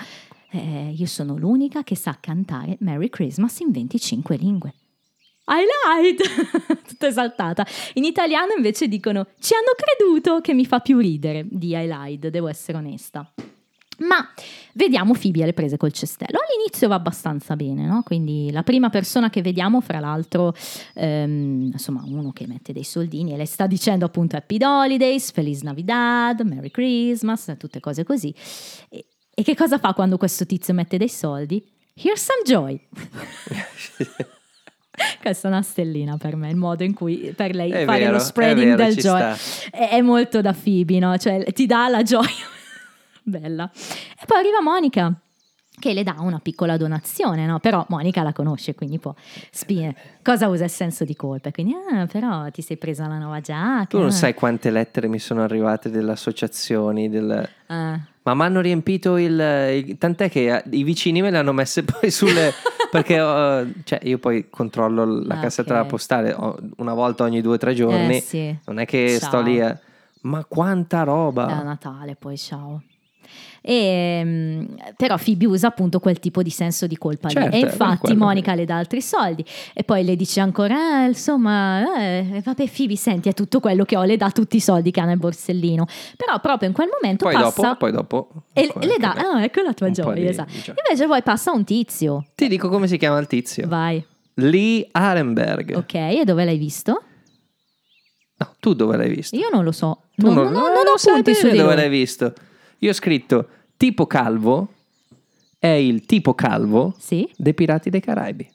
eh, io sono l'unica che sa cantare Merry Christmas in 25 lingue. I lied! Tutta esaltata. In italiano invece dicono ci hanno creduto che mi fa più ridere di I lied, devo essere onesta. Ma vediamo Phoebe alle prese col cestello. All'inizio va abbastanza bene, no? Quindi la prima persona che vediamo, fra l'altro, ehm, insomma, uno che mette dei soldini e le sta dicendo appunto Happy Holidays, Feliz Navidad, Merry Christmas, tutte cose così. E, e che cosa fa quando questo tizio mette dei soldi? Here's some joy. Questa è una stellina per me, il modo in cui per lei È fare vero, lo spreading vero, del joy è, è molto da Phoebe, no? Cioè ti dà la gioia. Bella. E poi arriva Monica che le dà una piccola donazione, no? Però Monica la conosce, quindi può spie. Cosa usa il senso di colpa? Quindi, ah, però ti sei presa la nuova giacca. Tu non sai quante lettere mi sono arrivate delle associazioni, del... Ah. ma mi hanno riempito il, il- Tant'è che eh, i vicini me le hanno messe poi sulle... perché ho- cioè, io poi controllo la Ah, cassetta della postale una volta ogni due o tre giorni. Eh, sì. Non è che Ciao. sto lì a... Ma quanta roba! È a Natale, poi ciao. E, mm, però Phoebe usa appunto quel tipo di senso di colpa. Certo, E infatti. Monica le dà altri soldi e poi le dice ancora, eh, insomma, eh, vabbè Phoebe, senti, è tutto quello che ho, le dà tutti i soldi che ha nel borsellino. Però proprio in quel momento Poi passa... dopo, poi dopo. e ecco, le dà, ecco, ah, ecco la tua gioia, esatto. di gioia. Invece poi passa un tizio, Ti dico come si chiama il tizio. vai, Lee Arenberg. ok, e dove l'hai visto? No, tu dove l'hai visto? Io non lo so, Tu non, non, non, non non lo ho punti su dove l'hai visto. Io ho scritto tipo calvo è il tipo calvo Sì? dei Pirati dei Caraibi.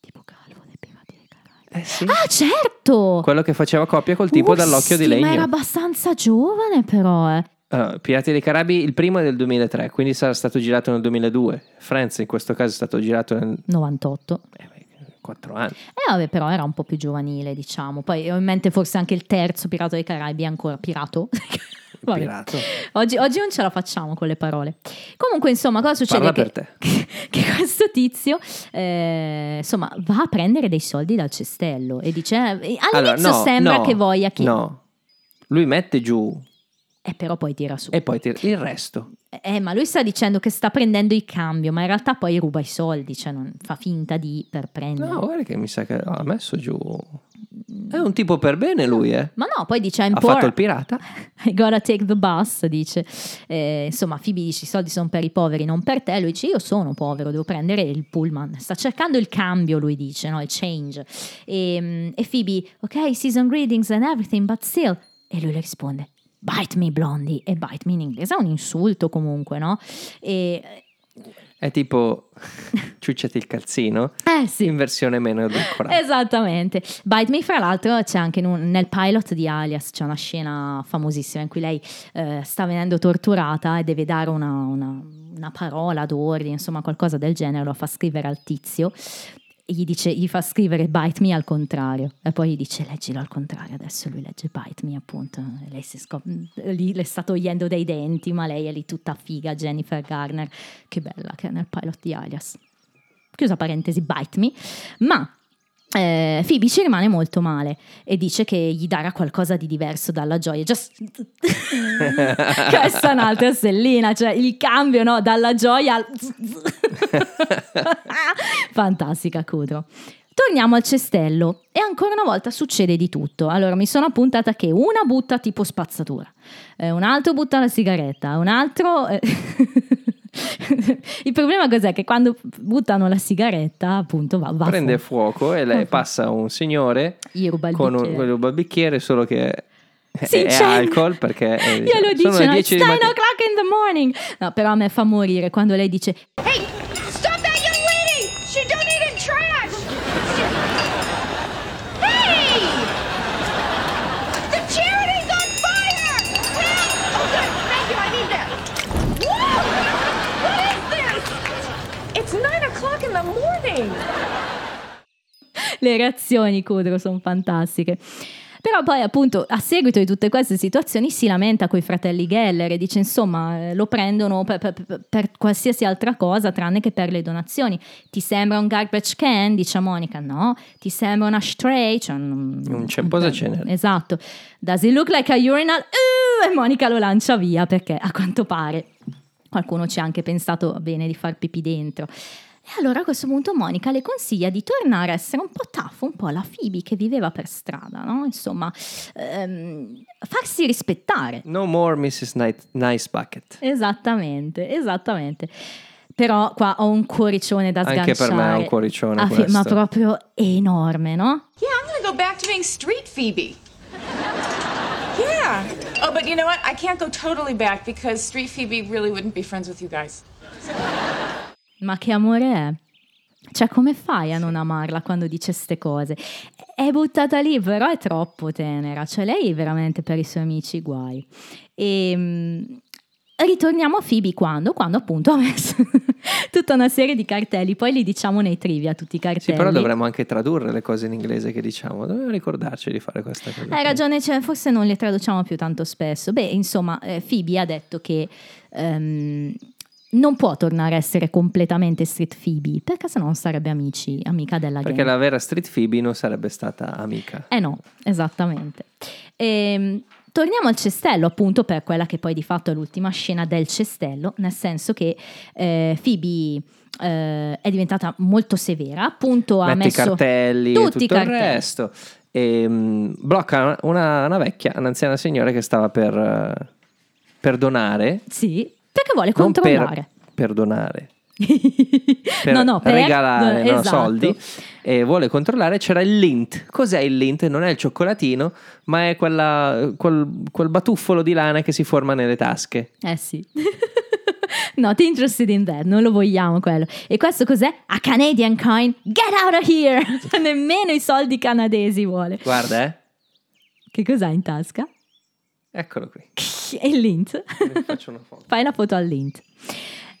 Tipo calvo dei pirati dei Caraibi. Eh sì. Ah, certo! Quello che faceva coppia col tipo Uh, dall'occhio di sì, Ma legno. era abbastanza giovane però, eh. Allora, Pirati dei Caraibi, il primo è del 2003, quindi sarà stato girato nel 2002. Friends in questo caso è stato girato nel 98. eh, 4 anni. Eh vabbè, però era un po' più giovanile, diciamo. Poi ho in mente forse anche il terzo Pirato dei Caraibi è ancora pirato. Oggi, oggi non ce la facciamo con le parole. Comunque, insomma, cosa succede? Che. Che, che questo tizio, eh, insomma, va a prendere dei soldi dal cestello e dice: eh, All'inizio Allora, no, sembra no, che voglia che. No, lui mette giù Eh, però poi tira su. e poi tira- il resto. Eh, ma lui sta dicendo che sta prendendo il cambio, ma in realtà poi ruba i soldi, cioè non fa finta di per prendere. No, guarda che mi sa che ha messo giù. È un tipo per bene lui, eh. Ma no, poi dice I'm Ha poor. fatto il pirata. I gotta take the bus, dice. Eh, insomma, Phoebe dice i soldi sono per i poveri, non per te. Lui dice io sono povero, devo prendere il pullman. Sta cercando il cambio, lui dice, no? Il change. E, mm, e Phoebe, ok, season greetings and everything, but still. E lui le risponde, bite me blondie. E bite me in inglese è un insulto comunque, no? E, È tipo ciucciati il calzino eh sì. in versione meno edulcorata. Esattamente. Bite Me, fra l'altro, c'è anche un- nel pilot di Alias c'è una scena famosissima in cui lei eh, sta venendo torturata e deve dare una, una- una parola d'ordine, insomma, qualcosa del genere, lo fa scrivere al tizio. E gli, dice, gli fa scrivere Bite Me al contrario. E poi gli dice leggilo al contrario adesso lui legge Bite Me appunto. Lei si scop- lì le sta togliendo dei denti ma lei è lì tutta figa Jennifer Garner. Che bella che è nel pilot di Alias. Chiusa parentesi, bite me, ma eh, Phoebe ci rimane molto male e dice che gli darà qualcosa di diverso dalla gioia. Just... Questa è un'altra stellina, cioè il cambio no? dalla gioia al... Fantastica, Cudro. Torniamo al cestello e ancora una volta succede di tutto. Allora mi sono appuntata che una butta tipo spazzatura, eh, un altro butta la sigaretta, un altro... eh, Il problema cos'è? Che quando buttano la sigaretta, appunto, va, va Prende fuori. fuoco e lei passa un signore Gli ruba il con un, bicchiere. con il bicchiere, solo che Si è alcol perché è, Glielo sono dice, le no? 10 It's di 9 mattina. o'clock in the morning. No, però a me fa morire quando lei dice Hey, stop that young lady! She donated trash! Hey! The charity's on fire! Help! Oh, good. Thank you. I need that. Whoa! What is this? It's 9 o'clock in the morning. Le reazioni Cudro sono fantastiche. Però poi appunto a seguito di tutte queste situazioni si lamenta con i fratelli Geller e dice insomma eh, lo prendono per, per- per qualsiasi altra cosa tranne che per le donazioni. Ti sembra un garbage can? Dice Monica. No. Ti sembra un ashtray? Cioè, non- Un ce- posacenere. Esatto. Does it look like a urinal? Uh, e Monica lo lancia via perché a quanto pare qualcuno ci ha anche pensato bene di far pipì dentro. E allora a questo punto Monica le consiglia di tornare a essere un po' tough, un po' la Phoebe che viveva per strada, no? Insomma, ehm, farsi rispettare. No more Mrs. Night- Nice Bucket. Esattamente, esattamente. Però qua ho un cuoricione da Anche sganciare. per me è un cuoricione Ah, fi- questo. Ma proprio enorme, no? Yeah, I'm gonna go back to being street Phoebe. Yeah. Oh, but you know what? I can't go totally back because street Phoebe really wouldn't be friends with you guys. Ma che amore è? Cioè, come fai a non amarla quando dice ste cose? È buttata lì, però è troppo tenera. Cioè, lei è veramente per i suoi amici guai. E mm, ritorniamo a Phoebe quando? Quando appunto ha messo tutta una serie di cartelli. Poi li diciamo nei trivia, tutti i cartelli. Sì, però dovremmo anche tradurre le cose in inglese che diciamo. Dobbiamo ricordarci di fare questa cosa. Hai ragione, cioè, forse non le traduciamo più tanto spesso. Beh, insomma, eh, Phoebe ha detto che ehm, non può tornare a essere completamente street Phoebe, perché sennò non sarebbe amici, amica della Perché gang. la vera Street Phoebe non sarebbe stata amica. Eh no, esattamente. Ehm, torniamo al cestello, appunto, per quella che poi di fatto è l'ultima scena del cestello, nel senso che eh, Phoebe eh, è diventata molto severa, appunto ha Mette i messo cartelli e tutti tutto i cartelli. il resto. E mm, blocca una, una vecchia, un'anziana signora che stava per, eh, per donare. Sì, perché vuole Non controllare. per donare. per no, no, per regalare no, esatto. soldi e vuole controllare c'era il lint cos'è il lint? non è il cioccolatino ma è quella- quel, quel batuffolo di lana che si forma nelle tasche Eh sì. Not interested in that, non lo vogliamo quello. E questo cos'è? A Canadian coin, get out of here! Nemmeno i soldi canadesi vuole. guarda eh Che cos'ha in tasca? eccolo qui E il lint. Faccio una foto Fai la foto al lint.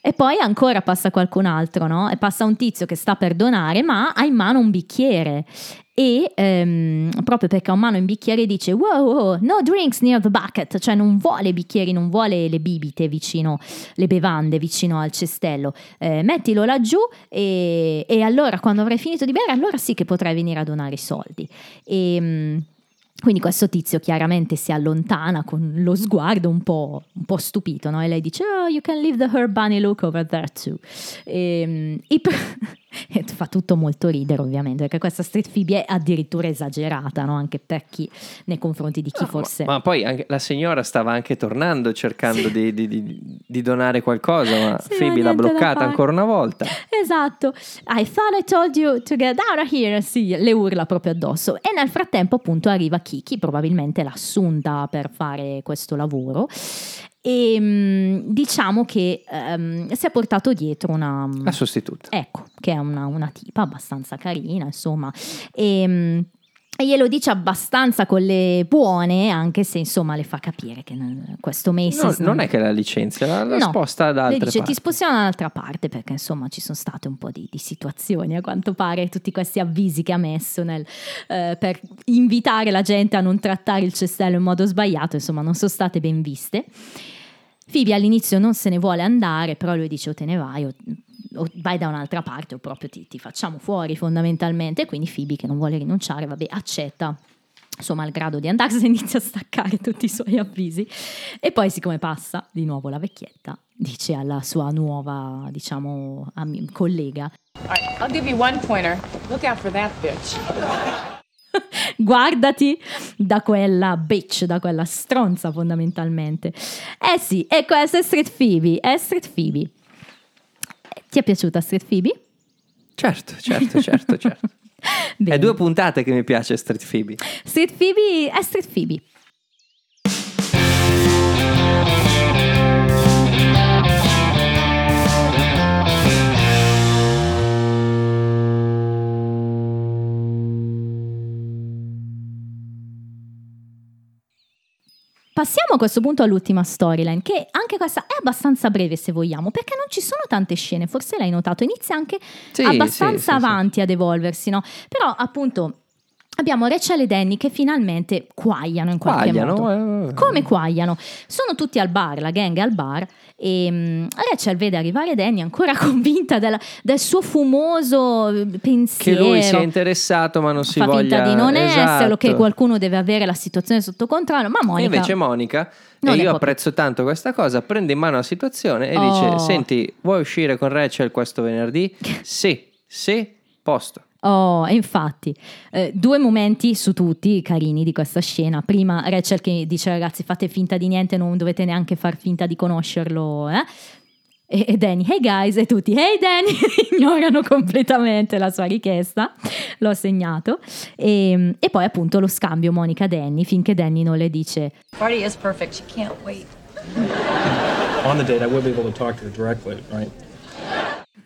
E poi ancora passa qualcun altro, no? E passa un tizio che sta per donare, ma ha in mano un bicchiere. E ehm, proprio perché ha in mano un bicchiere dice: Wow, wow, no drinks near the bucket, cioè non vuole bicchieri, non vuole le bibite vicino, le bevande vicino al cestello. Eh, mettilo laggiù e, e allora quando avrai finito di bere, allora sì che potrai venire a donare i soldi. E. quindi questo tizio chiaramente si allontana con lo sguardo un po', un po' stupito, no? E lei dice, oh, you can leave the her bunny look over there too. E, i pre- e fa tutto molto ridere ovviamente, perché questa street Phoebe è addirittura esagerata, no? Anche per chi, nei confronti di chi forse... ma poi anche- la signora stava anche tornando cercando di, di- di- di donare qualcosa ma Sì, ma Phoebe l'ha bloccata ancora una volta Esatto, I thought I told you to get out of here. Sì, le urla proprio addosso. E nel frattempo, appunto, arriva Kiki, probabilmente l'ha assunta per fare questo lavoro. E mm, diciamo che ehm, si è portato dietro una. la sostituta Ecco, che è una, una tipa abbastanza carina, insomma. E, mm, e glielo dice abbastanza con le buone, anche se insomma le fa capire che questo No, Macy's non è che la licenzia la, la No, sposta da le altre dice parti ti spostiamo da un'altra parte perché insomma ci sono state un po' di, di situazioni a quanto pare tutti questi avvisi che ha messo nel, eh, per invitare la gente a non trattare il cestello in modo sbagliato insomma non sono state ben viste Phoebe all'inizio non se ne vuole andare però lui dice o te ne vai o, o vai da un'altra parte o proprio ti, ti facciamo fuori fondamentalmente quindi Phoebe che non vuole rinunciare vabbè accetta suo malgrado di andarsene inizia a staccare tutti i suoi avvisi e poi siccome passa di nuovo la vecchietta dice alla sua nuova diciamo collega All right, I'll give you one pointer. Look out for that bitch. guardati da quella bitch da quella stronza fondamentalmente. Eh sì e questa è Street Phoebe è Street Phoebe ti è piaciuta Street Phoebe? certo certo certo certo. È due puntate che mi piace Street Phoebe Street Phoebe è Street Phoebe Passiamo a questo punto all'ultima storyline, che anche questa è abbastanza breve se vogliamo, perché non ci sono tante scene, forse l'hai notato, inizia anche Sì, abbastanza sì, sì, avanti ad evolversi, no? Però appunto abbiamo Rachel e Danny che finalmente quagliano in qualche Quagliano, modo. eh. Come quagliano? Sono tutti al bar, la gang è al bar e mm, Rachel vede arrivare Danny ancora convinta della- del suo fumoso eh, che pensiero lui sia interessato ma non si fa voglia finta di non esserlo, che Esatto. qualcuno deve avere la situazione sotto controllo, ma E Monica... invece Monica, e io può più. apprezzo tanto questa cosa, prende in mano la situazione e Oh. dice: Senti, vuoi uscire con Rachel questo venerdì? sì, sì, posto. Oh, infatti, eh, due momenti su tutti carini di questa scena. Prima Rachel che dice ragazzi fate finta di niente, non dovete neanche far finta di conoscerlo, eh? E, e Danny, hey guys, e tutti, hey Danny, ignorano completamente la sua richiesta, l'ho segnato. E, e poi appunto lo scambio Monica-Danny, finché Danny non le dice, Party is perfect. She can't wait. On the date, I will be able to talk to her directly, right?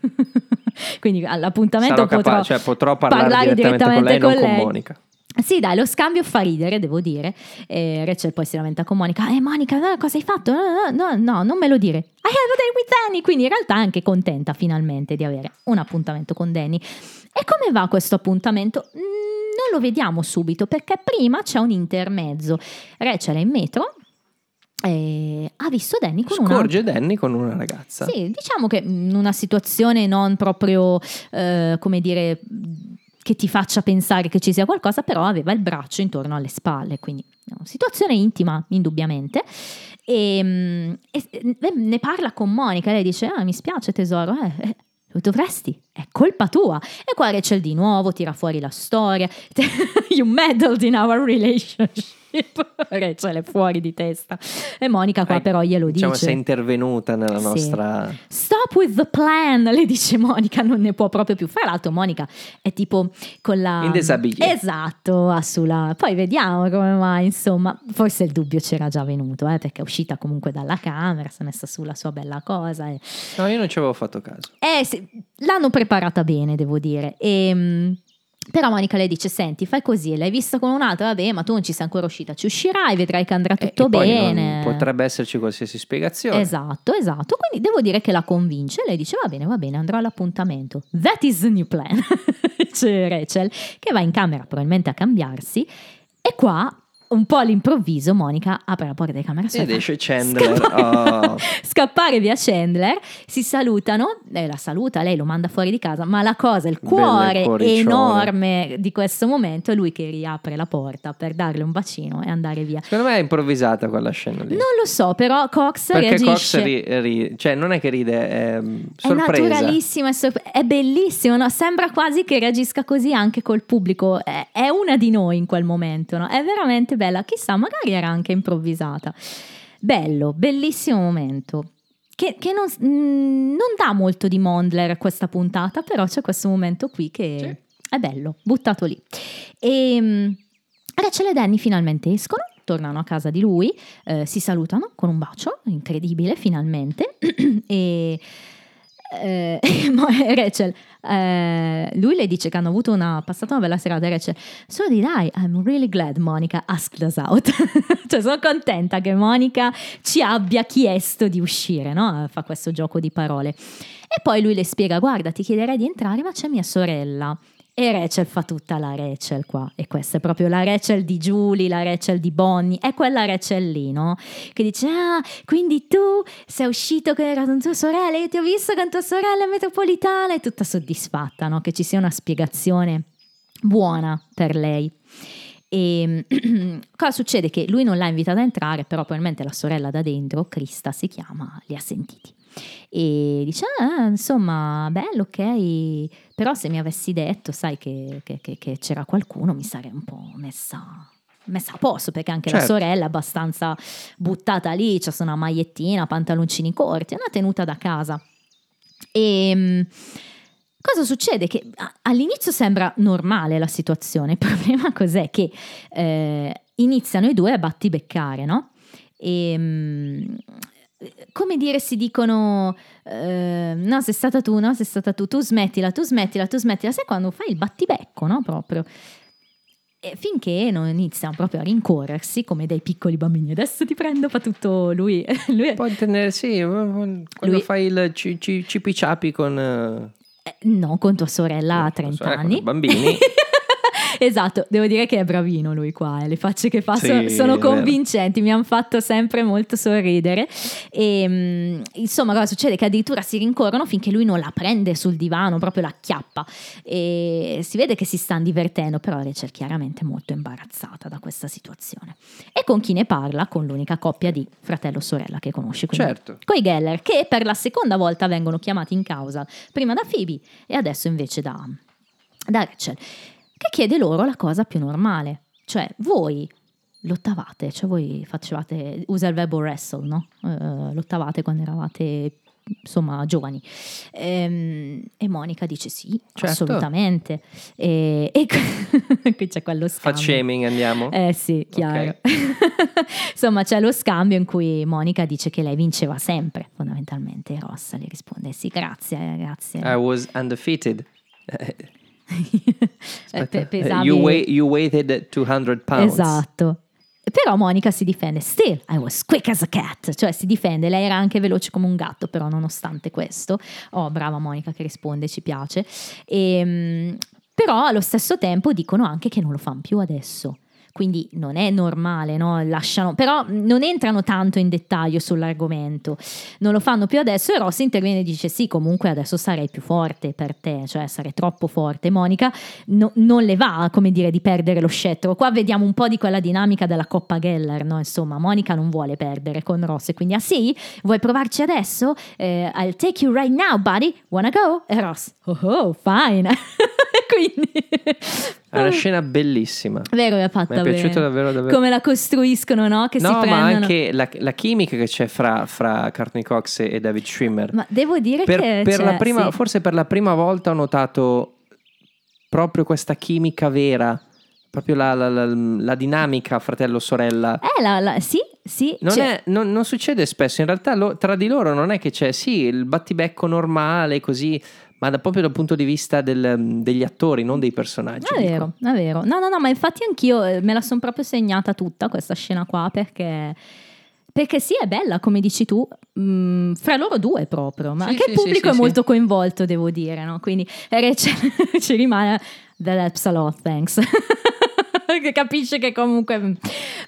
quindi all'appuntamento potrò, capace, cioè, potrò parlare, direttamente, con lei, non con Monica. Sì, dai, lo scambio fa ridere, devo dire. E Rachel poi si lamenta con Monica. Eh, Monica, no, cosa hai fatto? No, no, no, no, non me lo dire. I have a date with Danny. Quindi in realtà è anche contenta finalmente di avere un appuntamento con Danny. E come va questo appuntamento? Mm, Non lo vediamo subito perché prima c'è un intermezzo. Rachel è in metro e ha visto Danny con una Scorge Danny con una ragazza. sì, diciamo che in una situazione non proprio, eh, come dire, che ti faccia pensare che ci sia qualcosa, però aveva il braccio intorno alle spalle, quindi una situazione intima, indubbiamente. E, mm, e ne parla con Monica, lei dice, ah mi spiace tesoro, eh, eh, dovresti, è colpa tua. E qua Rachel di nuovo tira fuori la storia, you meddled in our relationship. Rachel è fuori di testa. E Monica qua Eh, però glielo Diciamo dice. sei intervenuta nella Sì. nostra... Stop with the plan, le dice Monica, non ne può proprio più. Fra l'altro Monica è tipo con la... In desabillé. Esatto, sulla... Poi vediamo come mai, insomma, forse il dubbio c'era già venuto, eh, perché è uscita comunque dalla camera, si è messa su la sua bella cosa. E... No, io non ci avevo fatto caso. Eh, sì, l'hanno preparata bene, devo dire. E, però Monica le dice: Senti, fai così, l'hai vista con un altro, vabbè, ma tu non ci sei ancora uscita, ci uscirai, vedrai che andrà Eh, tutto e bene. potrebbe esserci qualsiasi spiegazione. Esatto, esatto. Quindi devo dire che la convince. Lei dice: Va bene, va bene, andrò all'appuntamento. That is the new plan. C'è Rachel che va in camera probabilmente a cambiarsi. E qua, un po' all'improvviso, Monica apre la porta di camera sua. Ed e esce Chandler. Scappare, Oh. scappare via Chandler, si salutano, lei la saluta, lei lo manda fuori di casa, ma la cosa, il cuore enorme di questo momento è lui che riapre la porta per darle un bacino e andare via. Secondo me è improvvisata quella scena lì. Non lo so, però Cox Perché Cox reagisce. ri- ri- cioè non è che ride, è mm, È sorpresa. naturalissima, è, sorp- è bellissimo, no? sembra quasi che reagisca così anche col pubblico, è, è una di noi in quel momento, no? è veramente bella, chissà, magari era anche improvvisata. Bello, bellissimo momento. Che, che non, mm, non dà molto di Mondler questa puntata, però c'è questo momento qui che è bello, buttato lì. E mm, Rachel e Danny finalmente escono, tornano a casa di lui, eh, si salutano con un bacio, incredibile finalmente, e eh, ma Rachel, eh, lui le dice che hanno avuto una, passato una bella serata Rachel, so did I, I'm really glad Monica asked us out. cioè sono contenta che Monica ci abbia chiesto di uscire, no? Fa questo gioco di parole. E poi lui le spiega, guarda ti chiederei di entrare ma c'è mia sorella. E Rachel fa tutta la Rachel qua, e questa è proprio la Rachel di Julie, la Rachel di Bonnie, è quella Rachel lì, no? Che dice, ah, quindi tu sei uscito con, tua sorella, io ti ho visto con tua sorella metropolitana, è tutta soddisfatta, no? Che ci sia una spiegazione buona per lei. E cosa succede? Che lui non l'ha invitata a entrare, però probabilmente la sorella da dentro, Krista si chiama, li ha sentiti. E dice, ah, insomma, bello, ok, però se mi avessi detto, sai, che, che- che- che c'era qualcuno, mi sarei un po' messa, messa a posto, perché anche la Certo. sorella è abbastanza buttata lì, c'è una magliettina, pantaloncini corti, è una tenuta da casa. E mm, cosa succede? Che all'inizio sembra normale la situazione, il problema cos'è? Che eh, iniziano i due a battibeccare, no? E, mm, come dire, si dicono: eh, No, sei stata tu, no, sei stata tu, tu smettila, tu smettila, tu smettila. Sai quando fai il battibecco, no? Proprio. E finché non iniziano proprio a rincorrersi come dei piccoli bambini. Adesso ti prendo, fa tutto lui. lui Può tenere, sì, quando Lui- fai il ci- ci- cipi-ciapi con... eh, Eh, No, con tua sorella a 30 sorella, con anni. i bambini. esatto, devo dire che è bravino lui qua, eh, le facce che fa Sì, so- sono vero. convincenti, mi hanno fatto sempre molto sorridere. E, mm, insomma, cosa succede? Che addirittura si rincorrono finché lui non la prende sul divano, proprio la acchiappa. E si vede che si stanno divertendo, però Rachel chiaramente molto imbarazzata da questa situazione. E con chi ne parla? Con l'unica coppia di fratello-sorella che conosce. Certo. Coi Geller, che per la seconda volta vengono chiamati in causa, prima da Phoebe e adesso invece da, da Rachel, che chiede loro la cosa più normale, cioè voi lottavate, cioè voi facevate, usa il verbo wrestle, no? Eh, lottavate quando eravate insomma giovani Ehm, e Monica dice sì Certo. assolutamente e, e qui c'è quello Fat scambio shaming andiamo. eh sì, chiaro. Insomma, c'è lo scambio in cui Monica dice che lei vinceva sempre, fondamentalmente. E Rossa le risponde: Sì, grazie, grazie. I was undefeated. Eh, Eh, pe- aspetta. pesavi- You, weigh- you weighted 200 pounds. Esatto. Però Monica si difende, still I was quick as a cat, cioè si difende, lei era anche veloce come un gatto, però nonostante questo, oh brava Monica che risponde, ci piace, Ehm, però allo stesso tempo dicono anche che non lo fanno più adesso. Quindi non è normale, no? Lasciano, però non entrano tanto in dettaglio sull'argomento, non lo fanno più adesso e Ross interviene e dice sì, comunque adesso sarei più forte per te, cioè sarei troppo forte. Monica no- non le va, come dire, di perdere lo scettro. Qua vediamo un po' di quella dinamica della Coppa Geller, no? Insomma, Monica non vuole perdere con Ross e quindi ah sì, vuoi provarci adesso? Eh, I'll take you right now, buddy. Wanna go? E Ross, oh, oh fine. quindi È una scena bellissima. Vero, mi è fatta Mi è piaciuto bene. davvero, davvero. Come la costruiscono, no? Che si no, ma prendono. anche la, la chimica che c'è fra, fra Courtney Cox e David Schwimmer. Ma devo dire per, che per la prima, sì. forse per la prima volta ho notato proprio questa chimica vera, proprio la, la- la- la dinamica fratello-sorella. Eh, la- la- sì, sì. Non, c'è- è- non- non succede spesso, in realtà lo- tra di loro non è che c'è, sì, il battibecco normale così, ma da, proprio dal punto di vista del- degli attori, non dei personaggi. È dico. vero, è vero. No, no, no, ma infatti anch'io eh, me la sono proprio segnata tutta questa scena qua perché... Perché sì, è bella, come dici tu, mh, fra loro due proprio, ma Sì, anche sì, il pubblico sì, è molto coinvolto, devo dire, no? Quindi Rachel ci rimane that helps a lot, thanks. che capisce che comunque...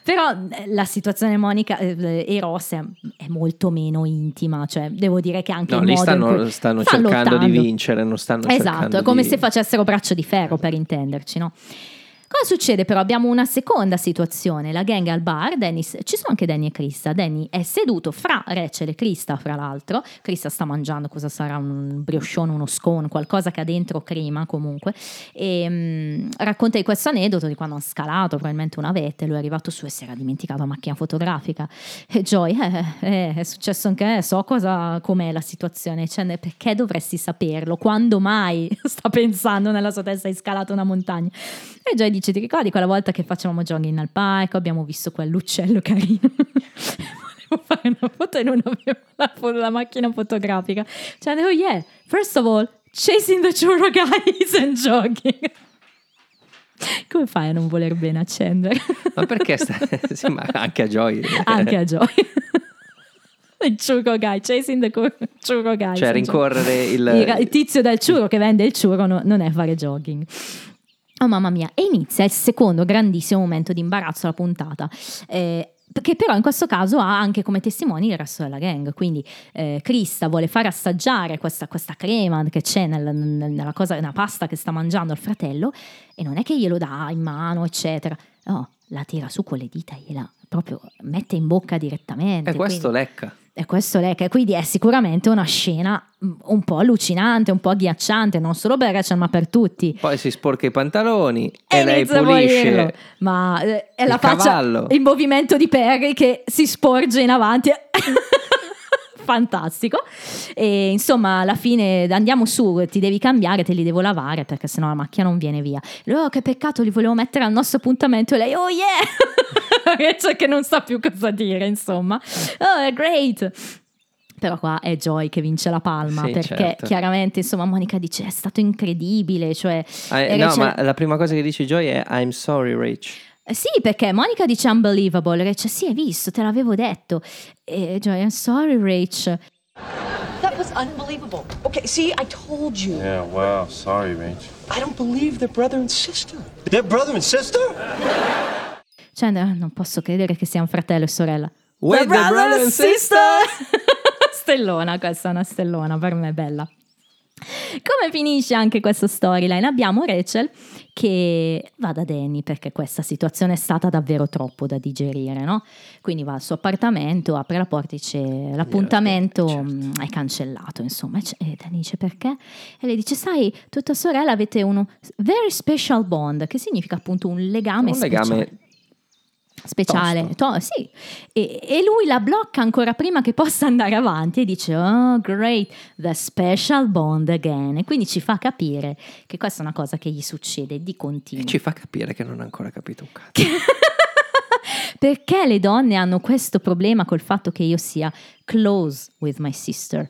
Però eh, la situazione Monica eh, e Ross è, è molto meno intima, cioè devo dire che anche No, lì stanno, cui stanno cercando di lottando. vincere, non stanno Esatto, è come di- se facessero braccio di ferro per intenderci, no? Cosa succede però? Abbiamo una seconda situazione, la gang al bar, Dennis, ci sono anche Danny e Krista, Danny è seduto fra Rachel e Krista fra l'altro, Krista sta mangiando cosa sarà un briochone, uno scone, qualcosa che ha dentro crema comunque. E mm, racconta di questo aneddoto di quando hanno scalato probabilmente una vette, lui è arrivato su e si era dimenticato la macchina fotografica. E Joy, eh, eh, è successo anche a me, so cosa, com'è la situazione, cioè perché dovresti saperlo, quando mai? Sta pensando nella sua testa hai scalato una montagna. E Joy dice ti ricordi quella volta che facevamo jogging al parco abbiamo visto quell'uccello carino. Volevo fare una foto e non avevo la, fo- la macchina fotografica. Cioè oh yeah first of all chasing the churro guys and jogging. Come fai a non voler bene a Chandler Ma perché sta... sì, ma anche a Joy. anche a Joy il churro guy chasing the churro guys Cioè rincorrere il... il, tizio del ciuro che vende il ciuro no- non è fare jogging. Oh mamma mia, e inizia il secondo grandissimo momento di imbarazzo alla puntata. eh, che però in questo caso ha anche come testimoni il resto della gang. Quindi eh, Krista vuole far assaggiare questa, questa crema che c'è nel- nel- nella, cosa, nella pasta che sta mangiando il fratello e non è che glielo dà in mano, eccetera. No, la tira su con le dita e gliela proprio mette in bocca direttamente. E questo quindi- lecca. E questo lei, che quindi è sicuramente una scena mm, un po' allucinante, un po' agghiacciante, non solo per Rachel ma per tutti. Poi si sporca i pantaloni e, lei a morire. pulisce. Ma eh, è la faccia, cavallo. il movimento di Perry che si sporge in avanti. Fantastico. E insomma, alla fine andiamo su, ti devi cambiare, te li devo lavare perché sennò la macchina non viene via. Lui, oh, che peccato, li volevo mettere al nostro appuntamento. E lei, oh yeah! Rachel che non sa più cosa dire, insomma. Oh, great. Però qua è Joy che vince la palma Sì, perché certo. chiaramente insomma Monica dice è stato incredibile, cioè Ah, e no, ma la prima cosa che dice Joy è I'm sorry, Rach. Eh, Sì, perché Monica dice unbelievable, Rach, sì, hai visto, te l'avevo detto. E Joy, I'm sorry, Rach. That was unbelievable. Okay, see, I told you. Yeah, wow. Sorry, Rach. I don't believe they're brother and sister. They're brother and sister? Cioè, no, non posso credere che sia un fratello e sorella. We're the brother and stellona, questa è una stellona, per me è bella. Come finisce anche questa storyline? Abbiamo Rachel che va da Danny perché questa situazione è stata davvero troppo da digerire, no? Quindi va al suo appartamento, apre la porta e dice l'appuntamento mm, è cancellato, insomma. E Danny dice perché? E lei dice, sai, tu e tua sorella avete uno very special bond, che significa appunto un legame Un legame speciale. To- sì. E, e lui la blocca ancora prima che possa andare avanti e dice: Oh, great, the special bond again. E quindi ci fa capire che questa è una cosa che gli succede di continuo. Ci fa capire che non ha ancora capito un cazzo. Perché le donne hanno questo problema col fatto che io sia close with my sister?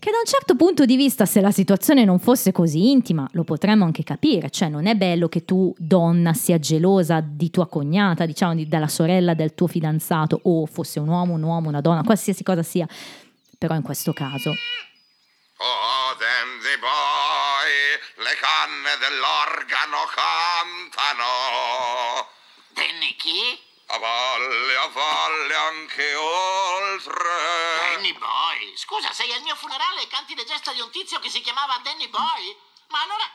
Che da un certo punto di vista, se la situazione non fosse così intima, lo potremmo anche capire. Cioè, non è bello che tu, donna, sia gelosa di tua cognata, diciamo, di- della sorella del tuo fidanzato, o fosse un uomo, un uomo, una donna, qualsiasi cosa sia. Però in questo caso Oh, Dandy Boy, le canne dell'organo cantano. Danny chi? A valle, a valle, anche oltre. Danny Boy. Scusa, sei al mio funerale e canti le gesta di un tizio che si chiamava Danny Boy? Ma allora...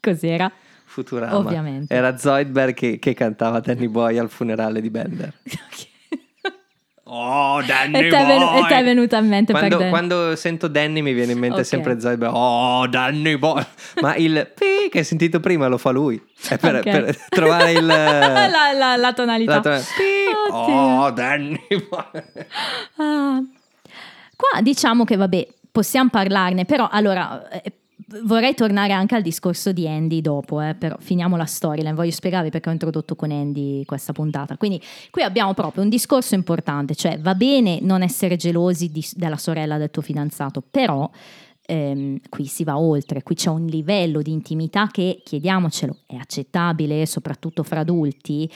Cos'era? Futurama. Ovviamente. Era Zoidberg che, che cantava Danny Boy al funerale di Bender. Oh, Danny E te è venu- Boy! e te è venuta in mente quando, quando sento Danny mi viene in mente Ok. sempre Zoidberg. Oh, Danny Boy! Ma il pi che hai sentito prima lo fa lui. È per, Ok. per trovare il... la, la- la tonalità. la tonalità. Oh, Danny Boy! Ah. Qua diciamo che vabbè, possiamo parlarne, però allora eh, vorrei tornare anche al discorso di Andy dopo, eh, però finiamo la storyline, voglio spiegarvi perché ho introdotto con Andy questa puntata. Quindi qui abbiamo proprio un discorso importante, cioè va bene non essere gelosi di- della sorella del tuo fidanzato, però ehm, qui si va oltre, qui c'è un livello di intimità che, chiediamocelo, è accettabile, soprattutto fra adulti.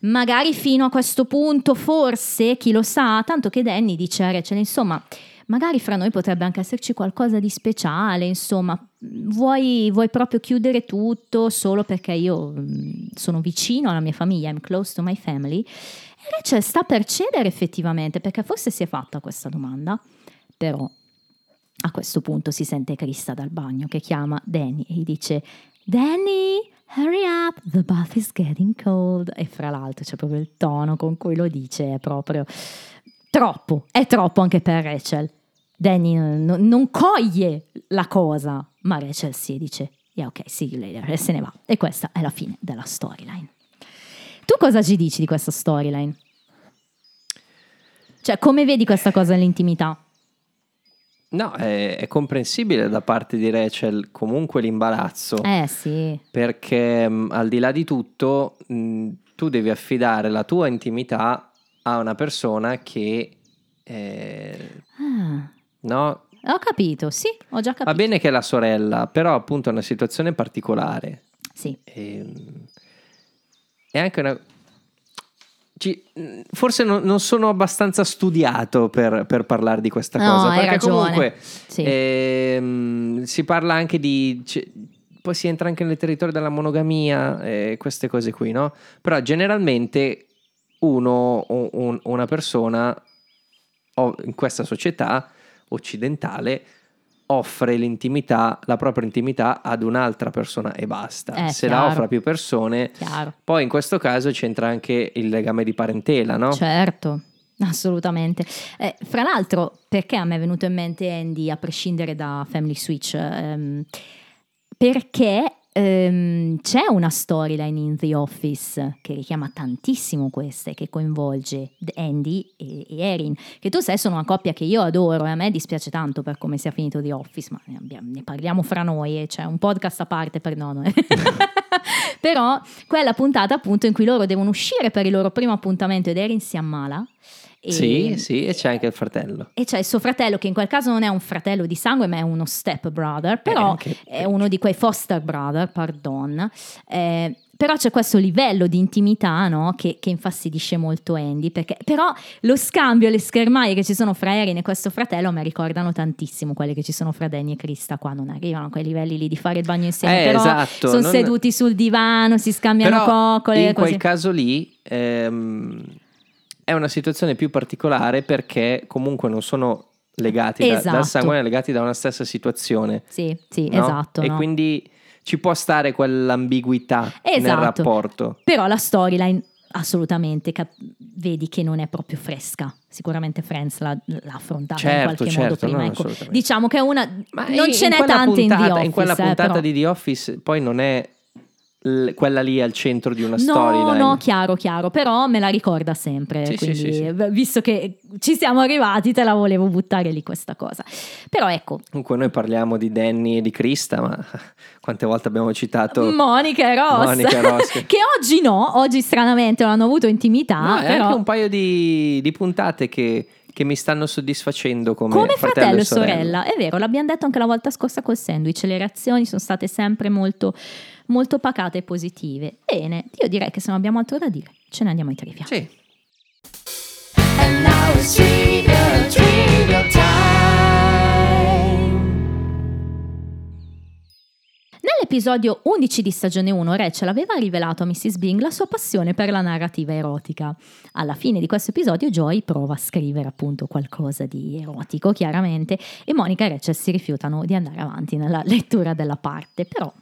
Magari fino a questo punto, forse, chi lo sa, tanto che Danny dice a Rachel, insomma, magari fra noi potrebbe anche esserci qualcosa di speciale, insomma, vuoi, vuoi proprio chiudere tutto solo perché io mm, sono vicino alla mia famiglia, I'm close to my family? E Rachel sta per cedere effettivamente, perché forse si è fatta questa domanda, però a questo punto si sente Krista dal bagno che chiama Danny e gli dice Danny, hurry up, the bath is getting cold. E fra l'altro c'è proprio il tono con cui lo dice, è proprio troppo, è troppo anche per Rachel. Danny non, non coglie la cosa, ma Rachel si dice yeah ok, see you later, e se ne va. E questa è la fine della storyline. Tu cosa ci dici di questa storyline? Cioè, come vedi questa cosa nell'intimità? No, è, è comprensibile da parte di Rachel comunque l'imbarazzo. Eh sì. Perché mh, al di là di tutto mh, tu devi affidare la tua intimità a una persona che eh, Ah, no, ho capito, sì, ho già va capito. bene che è la sorella, però appunto è una situazione particolare. Sì. Ehm, È anche una ci- forse non, non sono abbastanza studiato per, per parlare di questa No, cosa perché ragione. comunque Sì. ehm, si parla anche di c'è- poi si entra anche nel territorio della monogamia e queste cose qui no però generalmente uno un- una persona o- in questa società occidentale offre l'intimità, la propria intimità ad un'altra persona e basta. Eh, Se la chiaro. offre a più persone, Chiaro. poi in questo caso c'entra anche il legame di parentela, no? Certo, assolutamente. Eh, fra l'altro, perché a me è venuto in mente Andy, a prescindere da Family Switch? Ehm, perché ehm, c'è una storyline in The Office che richiama tantissimo queste, che coinvolge Andy e, e Erin, che tu sai sono una coppia che io adoro e a me dispiace tanto per come sia finito The Office, ma ne, abbiamo- ne parliamo fra noi, e c'è un podcast a parte per no. no. Però quella puntata appunto in cui loro devono uscire per il loro primo appuntamento ed Erin si ammala. E, Sì, sì, e c'è anche il fratello. e c'è il suo fratello che in quel caso non è un fratello di sangue ma è uno step brother, però anche- è uno di quei foster brother, pardon. Eh, però c'è questo livello di intimità no, che, che infastidisce molto Andy, perché, però lo scambio le schermaie che ci sono fra Erin e questo fratello mi ricordano tantissimo quelle che ci sono fra Danny e Krista, qua non arrivano a quei livelli lì di fare il bagno insieme, Eh, però esatto, sono non- seduti sul divano, si scambiano Però coccole, in così. quel caso lì ehm, è una situazione più particolare perché comunque non sono legati da- Esatto. dal sangue, ma legati da una stessa situazione. Sì, sì, no? esatto. E no? quindi ci può stare quell'ambiguità nel Esatto. rapporto. Però la storyline assolutamente cap- vedi che non è proprio fresca. Sicuramente Friends l'ha, l'ha affrontata in Certo, qualche modo certo, prima. no, ecco. Diciamo che è una. Ma non in- ce in n'è tante in The puntata- Office. In quella eh, puntata però. di The Office poi non è quella lì al centro di una No, storyline. no, chiaro, chiaro, però me la ricorda sempre. Sì, quindi, sì, sì. visto che ci siamo arrivati, te la volevo buttare lì questa cosa. Però ecco, Comunque noi parliamo di Danny e di Krista, ma quante volte abbiamo citato Monica e Ross, Monica e Ross. che oggi no, oggi stranamente non hanno avuto intimità. No, è però... anche un paio di, di puntate che, che mi stanno soddisfacendo come, Come fratello, e e sorella, è vero, l'abbiamo detto anche la volta scorsa col sandwich, le reazioni sono state sempre molto, molto pacate e positive. Bene, io direi che se non abbiamo altro da dire, ce ne andiamo ai trivia. Sì. Trivia. Nell'episodio 11 di stagione 1, Rachel aveva rivelato a Mrs. Bing la sua passione per la narrativa erotica. Alla fine di questo episodio, Joy prova a scrivere appunto qualcosa di erotico, chiaramente, e Monica e Rachel si rifiutano di andare avanti nella lettura della parte, però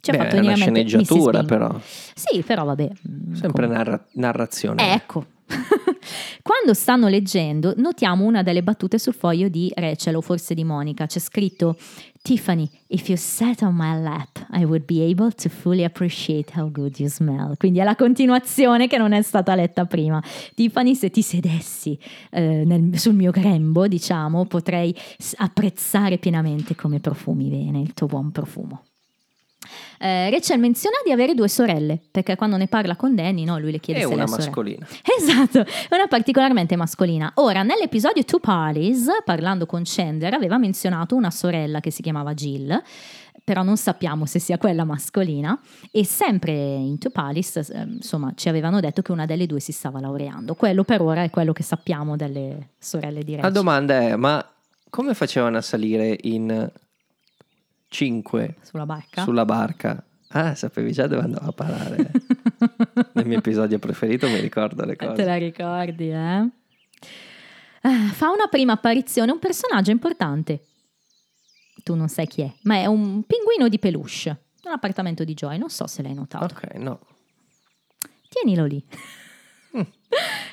ci ha Beh, fatto è una sceneggiatura, però. Sì, però vabbè. Sempre narra- narrazione. Ecco. Quando stanno leggendo, notiamo una delle battute sul foglio di Rachel o forse di Monica. C'è scritto: Tiffany, if you sat on my lap, I would be able to fully appreciate how good you smell. Quindi è la continuazione che non è stata letta prima. Tiffany, se ti sedessi eh, nel- sul mio grembo, diciamo, potrei apprezzare pienamente come profumi bene il tuo buon profumo. Eh, Rachel menziona di avere due sorelle, perché quando ne parla con Danny, no, lui le chiede È se una mascolina. Esatto, è una particolarmente mascolina. Ora, nell'episodio Two Parties, parlando con Chandler, aveva menzionato una sorella che si chiamava Jill, però non sappiamo se sia quella mascolina. E sempre in Two Parties, eh, insomma, ci avevano detto che una delle due si stava laureando. Quello per ora è quello che sappiamo delle sorelle di La Rachel. domanda è, ma come facevano a salire in 5 Sulla barca? sulla barca? Ah, sapevi già dove andava a parare. Nel mio episodio preferito mi ricordo le Te cose. la ricordi, eh? Ah, Fa una prima apparizione un personaggio importante. Tu non sai chi è, ma è un pinguino di peluche. Nell'appartamento di Joy, non so se l'hai notato. Ok, no. Tienilo lì.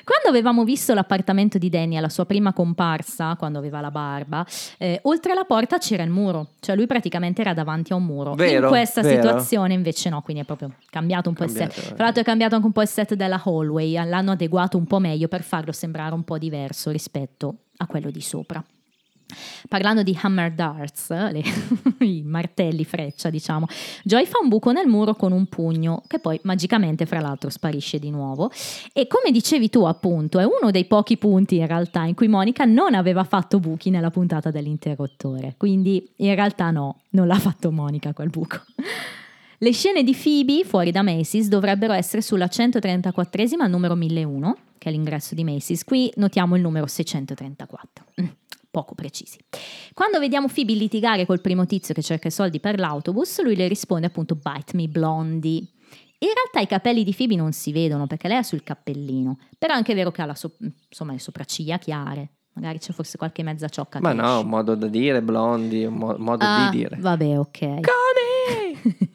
Quando avevamo visto l'appartamento di Danny alla sua prima comparsa, quando aveva la barba, eh, oltre alla porta c'era il muro, cioè lui praticamente era davanti a un muro. Vero, In questa vero. situazione invece no, quindi è proprio cambiato un po' il Cambiato, set. eh. Tra l'altro è cambiato anche un po' il set della hallway, l'hanno adeguato un po' meglio per farlo sembrare un po' diverso rispetto a quello di sopra. Parlando di hammer darts, le- i martelli freccia, diciamo, Joy fa un buco nel muro con un pugno che poi magicamente, fra l'altro, sparisce di nuovo. E come dicevi tu, appunto, è uno dei pochi punti in realtà in cui Monica non aveva fatto buchi nella puntata dell'interruttore. Quindi in realtà no, non l'ha fatto Monica quel buco. Le scene di Phoebe fuori da Macy's dovrebbero essere sulla 134esima al numero 1001, che è l'ingresso di Macy's. Qui notiamo il numero 634. Poco precisi. Quando vediamo Phoebe litigare col primo tizio che cerca i soldi per l'autobus, lui le risponde appunto Bite me blondie. In realtà i capelli di Phoebe non si vedono perché lei ha sul cappellino, però è anche vero che ha la so- insomma, le sopracciglia chiare. Magari c'è forse qualche mezza ciocca Ma no, un modo da dire, blondi, un mo- modo Ah, di dire. Vabbè, ok. Blondi E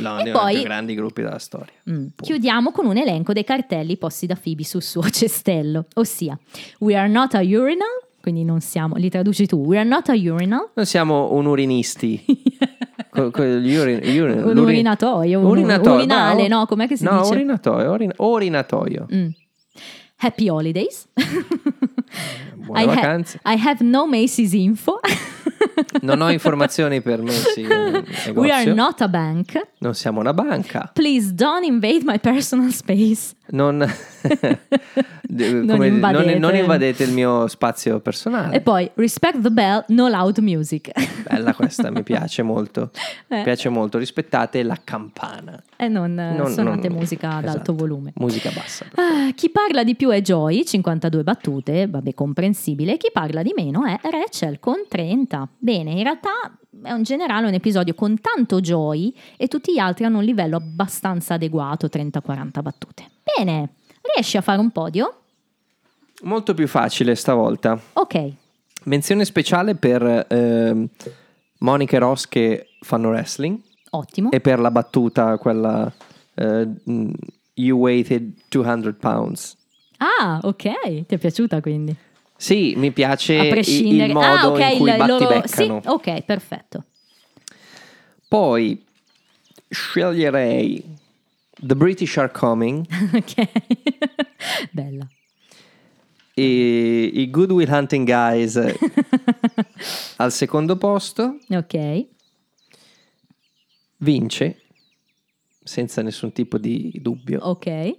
uno dei poi- più grandi gruppi della storia. Mm. Chiudiamo con un elenco dei cartelli posti da Phoebe sul suo cestello, ossia We are not a urinal, quindi non siamo, li traduci tu, We are not a urinal, Noi siamo un urinisti. Co- co- urin- urin- un urinatoio, un urinatoio, urinale, no, no, com'è che si no, dice? urinatoio, orin- orinatoio. Mm. Happy holidays. Buone I, ha- vacanze. I have no Macy's info. Non ho informazioni per me, sì, nel We are not a bank. Non siamo una banca. Please don't invade my personal space. Non, come- invadete. non invadete il mio spazio personale. E poi respect the bell, no loud music. Bella questa, mi piace molto. Eh. Mi piace molto. Rispettate la campana. E non, eh, Non- suonate non- musica ad esatto. alto volume. Musica bassa. Ah, chi parla di più è Joy, 52 battute, vabbè comprensibile, chi parla di meno è Rachel con 30. Bene, in realtà è un generale un episodio con tanto Joy e tutti gli altri hanno un livello abbastanza adeguato, 30-40 battute. Bene, riesci a fare un podio? Molto più facile stavolta. Ok, Menzione speciale per ehm, Monica e Ross che fanno wrestling ottimo. e per la battuta quella eh, You weighted 200 pounds. Ah, ok, ti è piaciuta quindi? Sì, mi piace A prescindere. il modo ah, ok, in cui il loro... Sì, ok, perfetto. Poi sceglierei The British Are Coming ok, bella. e i Good Will Hunting Guys al secondo posto. Ok, Vince, senza nessun tipo di dubbio. ok.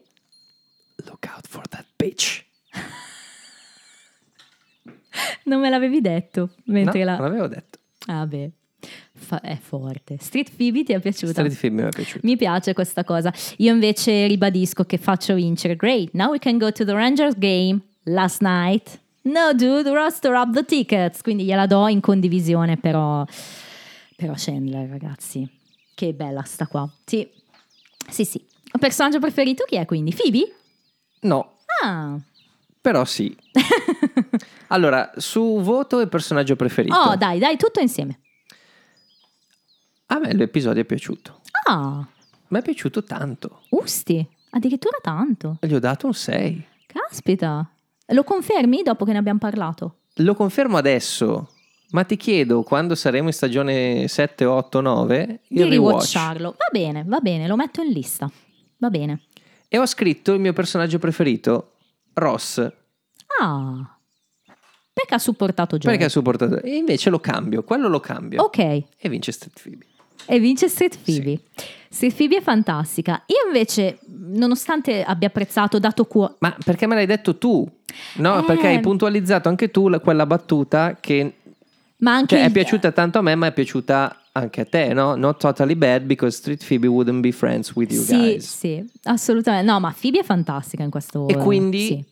Look out for that bitch. Non me l'avevi detto mentre no, la... non l'avevo detto. Ah beh, fa- è forte. Street Phoebe ti è piaciuta? Street Film mi è piaciuto. Mi piace questa cosa. Io invece ribadisco che faccio vincere. Great, now we can go to the Rangers game last night. No dude, roster up the tickets. Quindi gliela do in condivisione però... Però Chandler, ragazzi, che bella sta qua. Sì, sì, sì. Il personaggio preferito chi è quindi? Phoebe? No, Ah, però sì. allora, su voto e personaggio preferito. oh dai, dai, tutto insieme. A me l'episodio è piaciuto. Ah, Mi è piaciuto tanto. Usti, addirittura tanto. Gli ho dato un 6. Caspita. Lo confermi dopo che ne abbiamo parlato? Lo confermo adesso, ma ti chiedo quando saremo in stagione 7, 8, 9 Di rewatcharlo. Va bene, va bene, lo metto in lista. Va bene. E ho scritto il mio personaggio preferito, Ross, Ah, perché ha supportato Joey. perché ha supportato. E invece lo cambio, quello lo cambio. Ok, E vince Street Phoebe. e vince Street Phoebe. Street Phoebe è fantastica. Io invece, nonostante abbia apprezzato, dato cuore... Ma perché me l'hai detto tu? No, Eh. perché hai puntualizzato anche tu la- quella battuta che Ma anche cioè, è il- piaciuta tanto a me, ma è piaciuta anche a te, no? Not totally bad because Street Phoebe wouldn't be friends with you Sì, guys. sì, assolutamente. No, ma Phoebe è fantastica in questo... E quindi sì.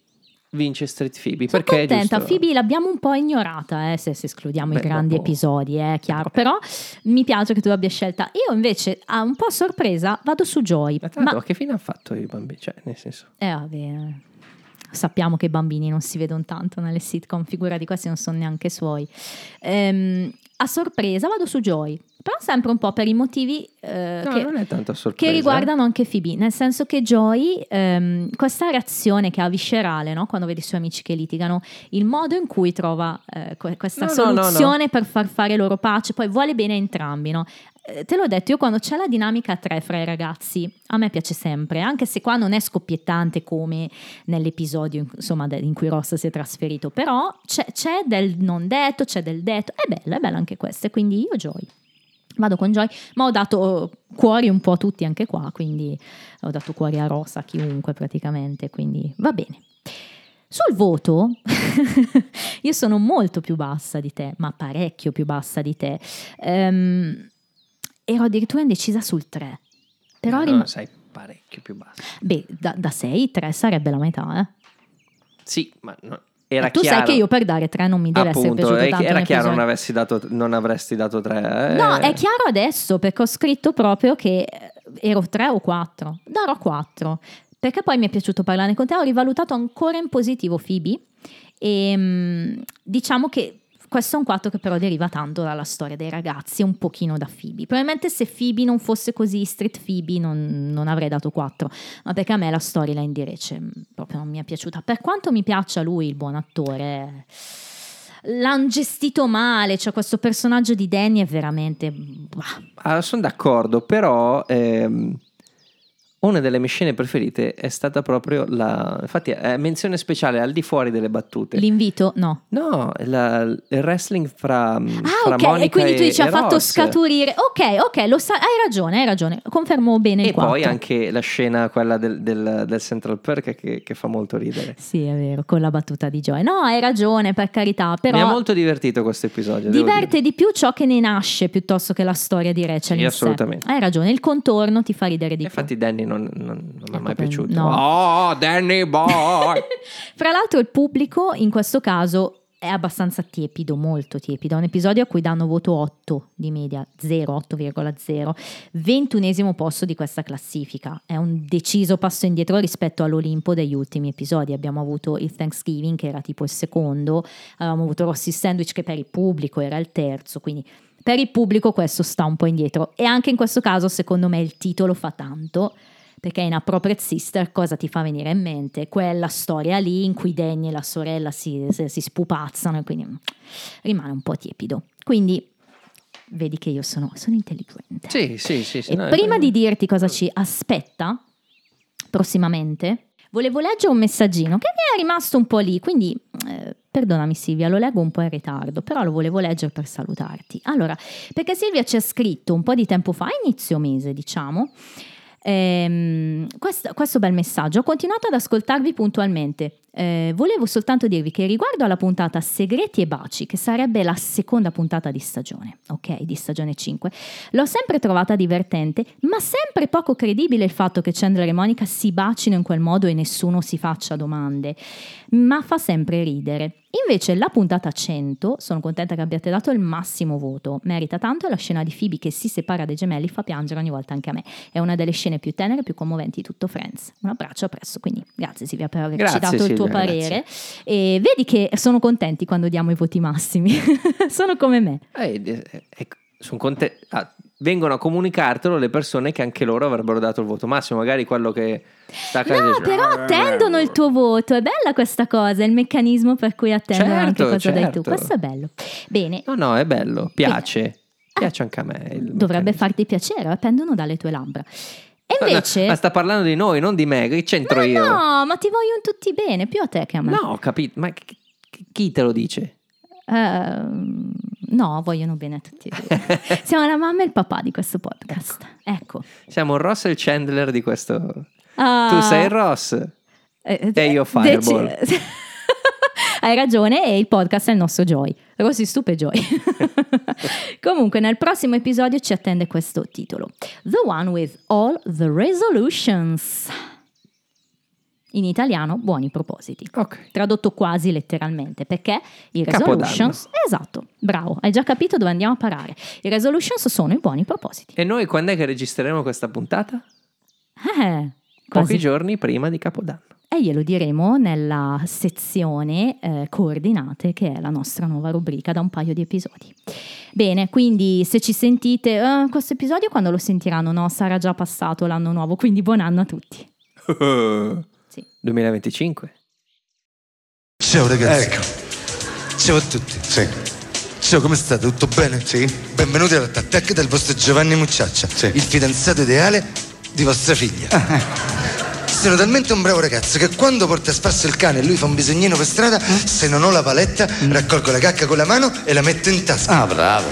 vince Street Phoebe. Sono perché contenta, giusto. Phoebe l'abbiamo un po' ignorata, eh, se, se escludiamo Beh, i grandi dopo- episodi, è chiaro. Però mi piace che tu abbia scelta. Io invece, a un po' sorpresa, vado su Joy. Ma l'altro, Ma che fine hanno fatto i bambini? Cioè, nel senso... Eh, vabbè. Sappiamo che i bambini non si vedono tanto nelle sitcom, figura di questi non sono neanche suoi. Ehm, a sorpresa vado su Joy, però sempre un po' per i motivi eh, No, che, sorpresa. che riguardano anche Phoebe, nel senso che Joy, ehm, questa reazione che ha viscerale no? quando vede i suoi amici che litigano, il modo in cui trova eh, que- questa No, no, no, soluzione per far fare loro pace, poi vuole bene a entrambi. Eh, te l'ho detto, io quando c'è la dinamica a tre fra i ragazzi, a me piace sempre, anche se qua non è scoppiettante come nell'episodio insomma, in cui Ross si è trasferito, però c'è, c'è del non detto, c'è del detto, è bella, è bella anche questa, quindi io Joy. Vado con Joy, ma ho dato cuori un po' a tutti anche qua, quindi ho dato cuori a Rosa, a chiunque praticamente, quindi va bene. Sul voto, io sono molto più bassa di te, ma parecchio più bassa di te. Ehm, ero addirittura indecisa sul 3. Però No, rim- sei parecchio più basso. Beh, da, da 6, 3 sarebbe la metà, eh. Sì, ma no, era tu chiaro. sai che io per dare 3 non mi deve essere Appunto, piaciuto è- tanto era chiaro non, dato, non avresti dato tre. eh. No, è chiaro adesso perché ho scritto proprio che eh, ero 3 o 4. Darò 4. Perché poi mi è piaciuto parlare con te, ho rivalutato ancora in positivo Phoebe e mm, diciamo che questo è un 4 che però deriva tanto dalla storia dei ragazzi, un pochino da Phoebe. Probabilmente se Phoebe non fosse così street Phoebe non, non avrei dato 4, ma perché a me la storyline di Rece proprio non mi è piaciuta. Per quanto mi piaccia lui, il buon attore, l'hanno gestito male, cioè questo personaggio di Danny è veramente... bah, Ah, sono d'accordo, però ehm, una delle mie scene preferite è stata proprio la... Infatti è menzione speciale al di fuori delle battute. L'invito? No. No, la- il wrestling fra, Ah, fra ok, Monica e quindi tu e- dici ha e fatto Ross. scaturire. Ok, ok, lo sai, hai ragione, hai ragione. Confermo bene il E poi 4. anche la scena, quella del, del- del Central Perk, che, che fa molto ridere. Sì, è vero, con la battuta di Joy. No, hai ragione, per carità, Mi ha però molto divertito questo episodio. diverte di più ciò che ne nasce piuttosto che la storia di Rachel Sì, assolutamente. Hai ragione, il contorno ti fa ridere di dire. più. Infatti Danny non, non- non mi è mai Ecco, piaciuto. no. Oh, Danny boy! Fra l'altro il pubblico in questo caso è abbastanza tiepido, molto tiepido. È un episodio a cui danno voto 8 di media, 0, 8,0. Ventunesimo posto di questa classifica. È un deciso passo indietro rispetto all'Olimpo degli ultimi episodi. Abbiamo avuto il Thanksgiving che era tipo il secondo, avevamo avuto Rossi Sandwich che per il pubblico era il terzo, quindi per il pubblico questo sta un po' indietro. E anche in questo caso secondo me il titolo fa tanto perché in Appropriate Sister cosa ti fa venire in mente? Quella storia lì in cui Danny e la sorella si, si- spupazzano e quindi mm, rimane un po' tiepido. Quindi vedi che io sono, sono intelligente. Sì, sì, sì. sì, E no, prima di dirti cosa ci aspetta prossimamente, volevo leggere un messaggino che mi è rimasto un po' lì, quindi eh, perdonami Silvia, lo leggo un po' in ritardo, però lo volevo leggere per salutarti. Allora, perché Silvia ci ha scritto un po' di tempo fa, inizio mese diciamo, ehm, questo, questo bel messaggio, ho continuato ad ascoltarvi puntualmente. Eh, volevo soltanto dirvi che riguardo alla puntata Segreti e Baci, che sarebbe la seconda puntata di stagione, ok, di stagione 5, l'ho sempre trovata divertente, ma sempre poco credibile il fatto che Chandler e Monica si bacino in quel modo e nessuno si faccia domande, ma fa sempre ridere. Invece la puntata 100, sono contenta che abbiate dato il massimo voto, merita tanto e la scena di Phoebe che si separa dai gemelli fa piangere ogni volta anche a me, è una delle scene più tenere e più commoventi di tutto Friends. Un abbraccio appresso, quindi grazie Silvia per averci Grazie, dato il tuo parere e vedi che sono contenti quando diamo i voti massimi, sono come me. Eh, eh, ecco, son conte- ah, vengono a comunicartelo le persone che anche loro avrebbero dato il voto massimo, magari quello che sta a casa No, però "Ah, attendono il tuo voto, è bella questa cosa, il meccanismo per cui attendono Certo, anche cosa dai tu, certo. questo è bello. Bene, No, no, è bello, piace. Piace anche a me. dovrebbe farti piacere, appendono dalle tue labbra. E Ma- invece... Ma sta parlando di noi, non di me, che c'entro Ma io? no, ma ti vogliono tutti bene, più a te che a me. No, ho capito, ma chi- te lo dice? Ehm, no, vogliono bene a tutti e due. Siamo la mamma e il papà di questo podcast. Ecco. Siamo il Ross e il Chandler di questo... Ah, Tu sei il Ross eh, e io dec- Fireball. Hai ragione e il podcast è il nostro Joy. Rossi Stupe Joy. Comunque nel prossimo episodio ci attende questo titolo. The one with all the resolutions. In italiano, buoni propositi. Ok. Tradotto quasi letteralmente, perché i Capodanno. resolutions... Esatto, bravo, hai già capito dove andiamo a parare. I resolutions sono i buoni propositi. E noi quando è che registreremo questa puntata? Eh, Pochi quasi. giorni prima di Capodanno. E glielo diremo nella sezione eh, coordinate, che è la nostra nuova rubrica da un paio di episodi. Bene, quindi se ci sentite, eh, questo episodio quando lo sentiranno? No, sarà già passato l'anno nuovo, quindi buon anno a tutti. Sì. 2025. Ciao ragazzi. Ciao a tutti. Sì. Ciao, come state? Tutto bene? Sì. Benvenuti all'attacco del vostro Giovanni Mucciaccia, il fidanzato ideale di vostra figlia. Sono talmente un bravo ragazzo che quando porta a spasso il cane e lui fa un bisognino per strada, se non ho la paletta, raccolgo la cacca con la mano e la metto in tasca. Ah, bravo.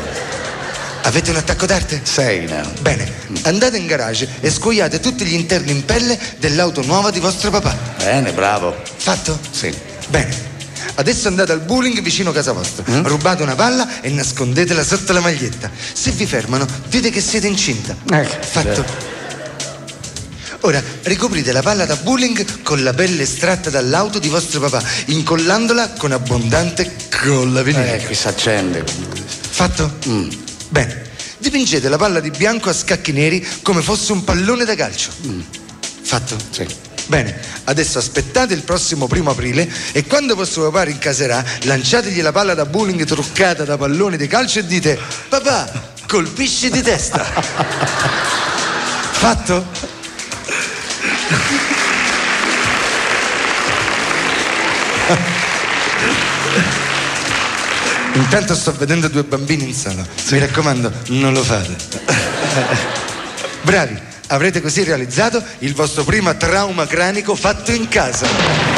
Avete un attacco d'arte? Sei, no. Bene, andate in garage e scuoiate tutti gli interni in pelle dell'auto nuova di vostro papà. Bene, bravo. Fatto? Sì. Bene. Adesso andate al bowling vicino a casa vostra, rubate una palla e nascondetela sotto la maglietta. Se vi fermano, dite che siete incinta. Fatto? Ora, ricoprite la palla da bowling con la pelle estratta dall'auto di vostro papà, incollandola con abbondante colla vinica. Eh, qui si accende. Fatto? Bene. Dipingete la palla di bianco a scacchi neri come fosse un pallone da calcio. Fatto? Sì. Bene, adesso aspettate il prossimo primo aprile e quando vostro papà rincaserà, lanciategli la palla da bowling truccata da palloni di calcio e dite Papà, colpisci di testa. Fatto? Intanto sto vedendo due bambini in sala. Mi raccomando, non lo fate. Bravi, avrete così realizzato il vostro primo trauma cranico fatto in casa.